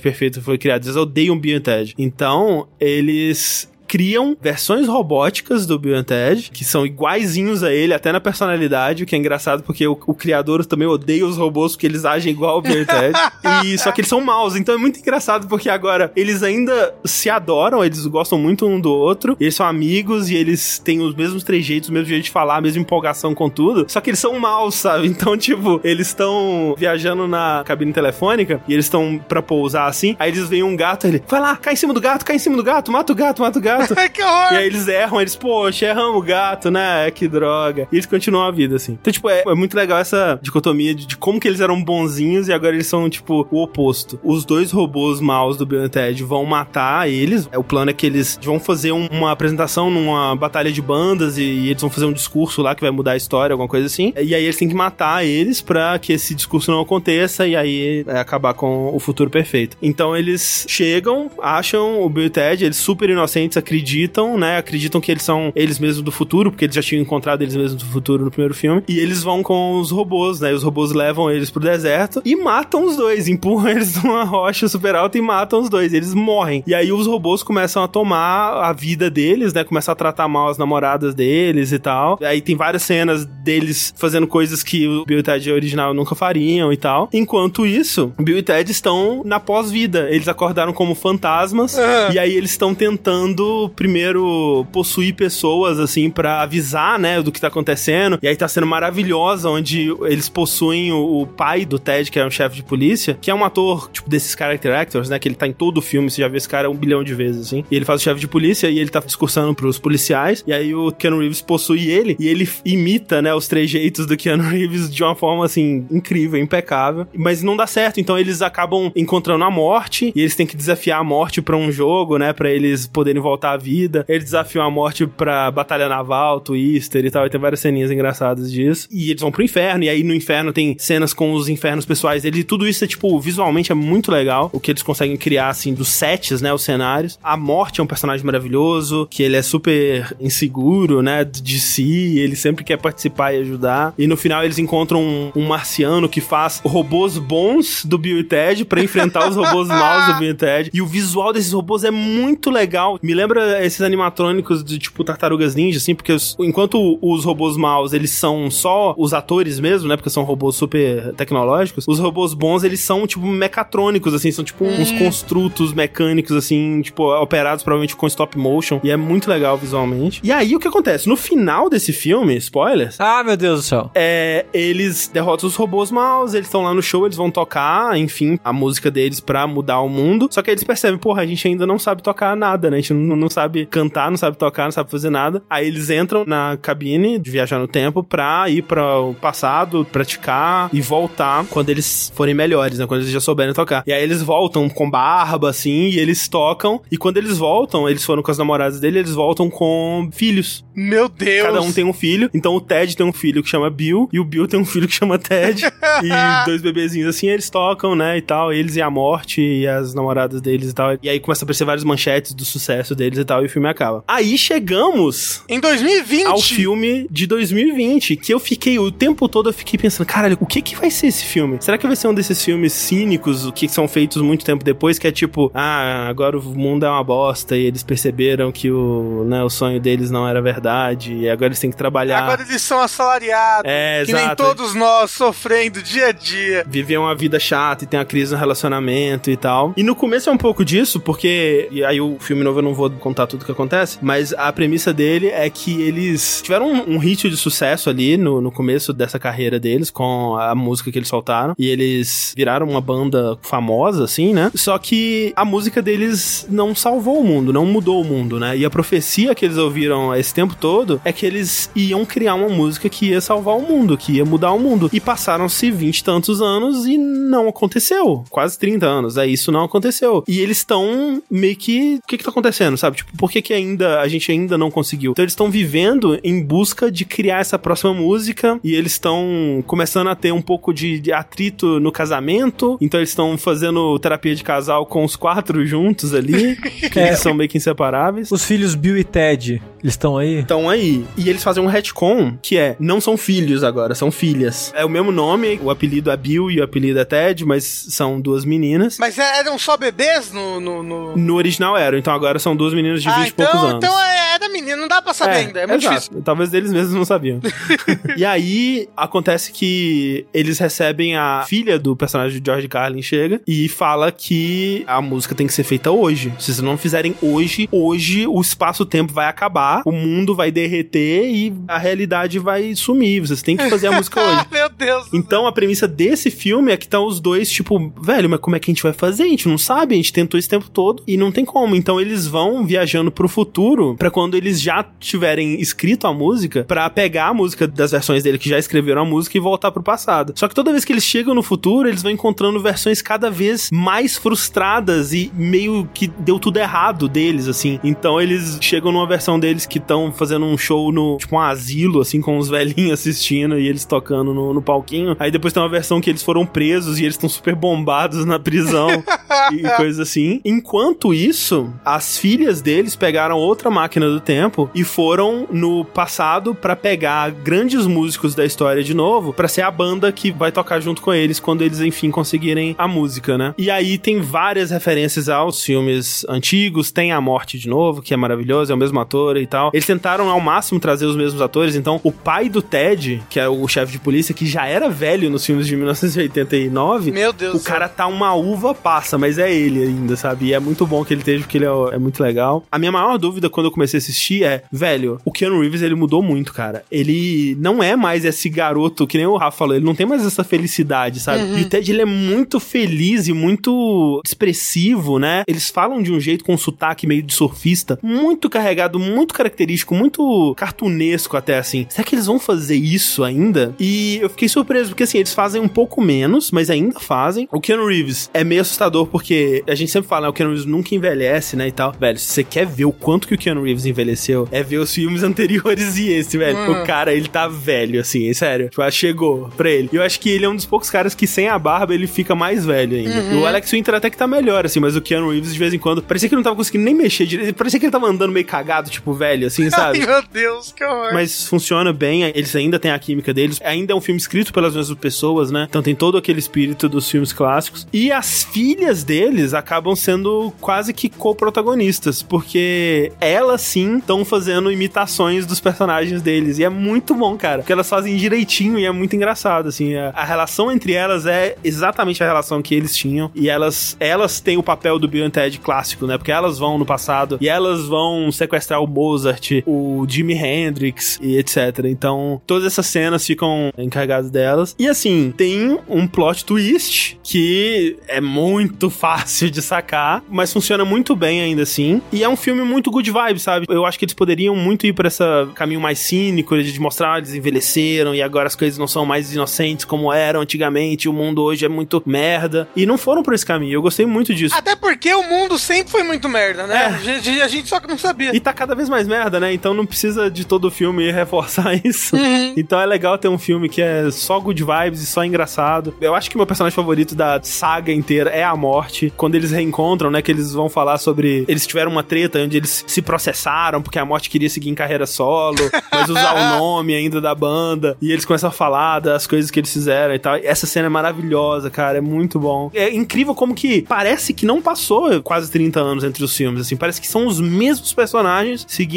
perfeita que foi criada, eles odeiam Ted. Então, eles criam versões robóticas do Bill Ted, que são iguaizinhos a ele, até na personalidade, o que é engraçado porque o, o criador também odeia os robôs porque eles agem igual ao Bill Ted. e só que eles são maus, então é muito engraçado porque agora eles ainda se adoram, eles gostam muito um do outro, eles são amigos e eles têm os mesmos trejeitos, o mesmo jeito de falar, a mesma empolgação com tudo, só que eles são maus, sabe? Então, tipo, eles estão viajando na cabine telefônica e eles estão pra pousar assim, aí eles veem um gato, ele, vai lá, cai em cima do gato, cai em cima do gato, mata o gato, mata o gato gato. que horror! E aí eles erram, eles, poxa, erramos o gato, né? Que droga. E eles continuam a vida, assim. Então, tipo, é, é muito legal essa dicotomia de, de, como que eles eram bonzinhos e agora eles são, tipo, o oposto. Os dois robôs maus do Bill Ted vão matar eles. O plano é que eles vão fazer um, uma apresentação numa batalha de bandas e, e, eles vão fazer um discurso lá que vai mudar a história, alguma coisa assim. E aí eles têm que matar eles pra que esse discurso não aconteça e aí é, acabar com o futuro perfeito. Então eles chegam, acham o Bill Ted, eles super inocentes, acreditam, né? Acreditam que eles são eles mesmos do futuro, porque eles já tinham encontrado eles mesmos do futuro no primeiro filme. E eles vão com os robôs, né? E os robôs levam eles pro deserto e matam os dois, empurram eles numa rocha super alta e matam os dois. Eles morrem. E aí os robôs começam a tomar a vida deles, né? Começam a tratar mal as namoradas deles e tal. Aí tem várias cenas deles fazendo coisas que o Bill e Ted original nunca fariam e tal. Enquanto isso, Bill e Ted estão na pós-vida. Eles acordaram como fantasmas e aí eles estão tentando primeiro possuir pessoas, assim, para avisar, né, do que tá acontecendo. E aí tá sendo maravilhosa, onde eles possuem o, o pai do Ted, que é um chefe de polícia, que é um ator, tipo, desses character actors, né, que ele tá em todo o filme, você já vê esse cara um bilhão de vezes, assim. E ele faz o chefe de polícia e ele tá discursando pros policiais. E aí o Keanu Reeves possui ele e ele imita, né, os trejeitos do Keanu Reeves de uma forma, assim, incrível, impecável. Mas não dá certo, então eles acabam encontrando a morte e eles têm que desafiar a morte para um jogo, né, para eles poderem voltar a vida. Eles desafiam a morte pra batalha naval, Twister e tal. E tem várias ceninhas engraçadas disso. E eles vão pro inferno. E aí no inferno tem cenas com os infernos pessoais dele. E tudo isso é, tipo, visualmente é muito legal. O que eles conseguem criar, assim, dos sets, né? Os cenários. A morte é um personagem maravilhoso. Que ele é super inseguro, né? De si. Ele sempre quer participar e ajudar. E no final eles encontram um, um marciano que faz robôs bons do Bill e Ted pra enfrentar os robôs maus do Bill e Ted. E o visual desses robôs é muito legal. Me lembra esses animatrônicos de tipo tartarugas ninja, assim, porque os, enquanto os robôs maus eles são só os atores mesmo, né? Porque são robôs super tecnológicos, os robôs bons eles são tipo mecatrônicos, assim, são tipo hum. uns construtos mecânicos, assim, tipo, operados provavelmente com stop motion. E é muito legal visualmente. E aí o que acontece? No final desse filme, spoilers. Ah, meu Deus do céu. É. Eles derrotam os robôs maus, eles estão lá no show, eles vão tocar, enfim, a música deles pra mudar o mundo. Só que eles percebem, porra, a gente ainda não sabe tocar nada, né? A gente não, não sabe cantar, não sabe tocar, não sabe fazer nada. Aí eles entram na cabine de viajar no tempo pra ir para o passado, praticar e voltar quando eles forem melhores, né? Quando eles já souberem tocar. E aí eles voltam com barba, assim, e eles tocam. E quando eles voltam, eles foram com as namoradas dele, eles voltam com filhos. Meu Deus! Cada um tem um filho. Então o Ted tem um filho que chama Bill, e o Bill tem um filho que chama Ted. e dois bebezinhos assim, eles tocam, né? E tal. Eles e a morte e as namoradas deles e tal. E aí começa a aparecer várias manchetes do sucesso deles e tal, e o filme acaba. Aí chegamos. Em 2020? Ao filme de 2020, que eu fiquei, o tempo todo eu fiquei pensando, caralho, o que que vai ser esse filme? Será que vai ser um desses filmes cínicos, que são feitos muito tempo depois, que é tipo, ah, agora o mundo é uma bosta e eles perceberam que o, né, o sonho deles não era verdade e agora eles têm que trabalhar. Agora eles são assalariados. É, que exato. nem todos nós sofrendo dia a dia. Viver uma vida chata e tem uma crise no relacionamento e tal. E no começo é um pouco disso, porque e aí o filme novo eu não vou contar tudo o que acontece, mas a premissa dele é que eles tiveram um, um hit de sucesso ali no, no começo dessa carreira deles, com a música que eles soltaram, e eles viraram uma banda famosa, assim, né? Só que a música deles não salvou o mundo, não mudou o mundo, né? E a profecia que eles ouviram esse tempo todo é que eles iam criar uma música que ia salvar o mundo, que ia mudar o mundo. E passaram-se vinte e tantos anos e não aconteceu. Quase 30 anos, é isso não aconteceu. E eles estão meio que. O que que tá acontecendo, sabe? Sabe? Tipo, por que que ainda, a gente ainda não conseguiu? Então eles estão vivendo em busca de criar essa próxima música e eles estão começando a ter um pouco de, de atrito no casamento, então eles estão fazendo terapia de casal com os quatro juntos ali, que É. eles são meio que inseparáveis. Os filhos Bill e Ted, eles estão aí? Estão aí. E eles fazem um retcon, que é, não são filhos agora, são filhas. É o mesmo nome, o apelido é Bill e o apelido é Ted, mas são duas meninas. Mas é- eram só bebês no. no, no- No original eram, então agora são duas meninas de 20 Ah, e poucos então, anos. então é, é da menina, não dá pra saber ainda, é muito exato. difícil. Talvez eles mesmos não sabiam. e aí, acontece que eles recebem a filha do personagem de George Carlin chega e fala que a música tem que ser feita hoje. Se vocês não fizerem hoje, hoje o espaço-tempo vai acabar, o mundo vai derreter e a realidade vai sumir. Vocês têm que fazer a música hoje. Ah, meu Deus. Então a premissa desse filme é que estão os dois, tipo, velho, mas como é que a gente vai fazer? A gente não sabe, a gente tentou esse tempo todo e não tem como. Então eles vão viajando pro futuro pra quando eles já tiverem escrito a música, pra pegar a música das versões dele que já escreveram a música e voltar pro passado. Só que toda vez que eles chegam no futuro, eles vão encontrando versões cada vez mais frustradas e meio que deu tudo errado deles, assim. Então eles chegam numa versão deles que estão fazendo um show no, tipo, um asilo, assim, com os velhinhos assistindo e eles tocando no, no palquinho. Aí depois tem uma versão que eles foram presos e eles estão super bombados na prisão e coisas assim. Enquanto isso, as filhas deles pegaram outra máquina do tempo e foram no passado pra pegar grandes músicos da história de novo, pra ser a banda que vai tocar junto com eles quando eles enfim conseguirem a música, né? E aí tem várias referências aos filmes antigos, tem a morte de novo, que é maravilhoso, é o mesmo ator e tal. Eles tentaram ao máximo trazer os mesmos atores, então o pai do Ted, que é o chefe de polícia, que já era velho nos filmes de 1989, Meu Deus o céu. cara tá uma uva passa, mas é ele ainda, sabe? E é muito bom que ele esteja, porque ele é, é muito legal. A minha maior dúvida quando eu comecei a assistir é, velho, o Keanu Reeves, ele mudou muito, cara. Ele não é mais esse garoto, que nem o Rafa falou, ele não tem mais essa felicidade, sabe? E o Ted, ele é muito feliz e muito expressivo, né? Eles falam de um jeito com um sotaque meio de surfista, muito carregado, muito característico, muito cartunesco até, assim. Será que eles vão fazer isso ainda? E eu fiquei surpreso, porque assim, eles fazem um pouco menos, mas ainda fazem. O Keanu Reeves é meio assustador, porque a gente sempre fala, né, o Keanu Reeves nunca envelhece, né, e tal. Velho, se você quer ver o quanto que o Keanu Reeves envelheceu, é ver os filmes anteriores e esse, velho. Hum. O cara, ele tá velho, assim, sério. Tipo, chegou pra ele. E eu acho que ele é um dos poucos caras que sem a barba ele fica mais velho ainda. Uhum. O Alex Winter até que tá melhor, assim, mas o Keanu Reeves de vez em quando, parecia que ele não tava conseguindo nem mexer direito. Parecia que ele tava andando meio cagado, tipo, velho, assim, sabe? Ai, meu Deus, que horror. Mas funciona bem, eles ainda têm a química deles. Ainda é um filme escrito pelas mesmas pessoas, né? Então tem todo aquele espírito dos filmes clássicos. E as filhas deles acabam sendo quase que co-protagonistas, porque elas sim estão fazendo imitações dos personagens deles. E é muito bom, cara. Porque elas fazem direitinho e é muito engraçado, assim. A, a relação entre elas é exatamente a relação que eles tinham. E elas, elas têm o papel do Bill and Ted clássico, né? Porque elas vão no passado e elas vão sequestrar o Mozart, o Jimi Hendrix e etc. Então, todas essas cenas ficam encarregadas delas. E assim, tem um plot twist que é muito fácil de sacar, mas funciona muito bem ainda assim. E é um filme muito good vibe, sabe? Eu acho que eles poderiam muito ir pra esse caminho mais cínico de mostrar ah, eles envelheceram e agora as coisas não são mais inocentes como eram antigamente, o mundo hoje é muito merda. E não foram por esse caminho. Eu gostei muito disso. Até porque o mundo sempre foi muito merda, né? É. A, gente, a gente só que não sabia. E tá cada vez mais merda, né? Então não precisa de todo o filme reforçar isso. Uhum. Então é legal ter um filme que é só good vibes e só engraçado. Eu acho que meu personagem favorito da saga inteira é a morte. Quando eles reencontram, né? Que eles vão falar sobre. Eles tiveram uma treta onde eles se processaram porque a morte queria seguir em carreira solo, mas usar o nome ainda da banda. E eles começam a falar das coisas que eles fizeram e tal. Essa cena é maravilhosa, cara. É muito bom. É incrível como que parece que não passou quase 30 anos entre os filmes, assim. Parece que são os mesmos personagens seguindo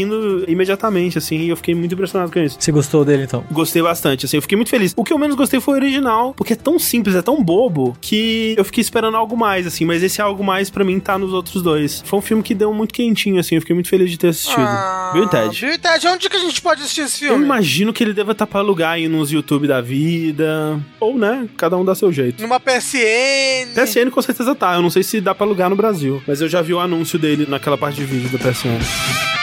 imediatamente, assim. E eu fiquei muito impressionado com isso. Você gostou dele então? Gostei bastante, assim, eu fiquei muito feliz. O que eu menos gostei foi o original, porque é tão simples, é tão bobo, que eu fiquei esperando algo mais, assim, mas esse algo mais pra mim tá nos outros dois. Foi um filme que deu muito quentinho, assim, eu fiquei muito feliz de ter assistido. Ah, Bill e Ted. Bill e Ted, onde que a gente pode assistir esse Eu filme? imagino que ele deva estar pra alugar aí nos YouTube da vida. Ou, né, cada um dá seu jeito. Numa PSN. PSN com certeza tá, eu não sei se dá pra alugar no Brasil, mas eu já vi o anúncio dele naquela parte de vídeo da PSN.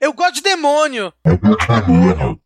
Eu gosto de demônio. Eu gosto de demônio.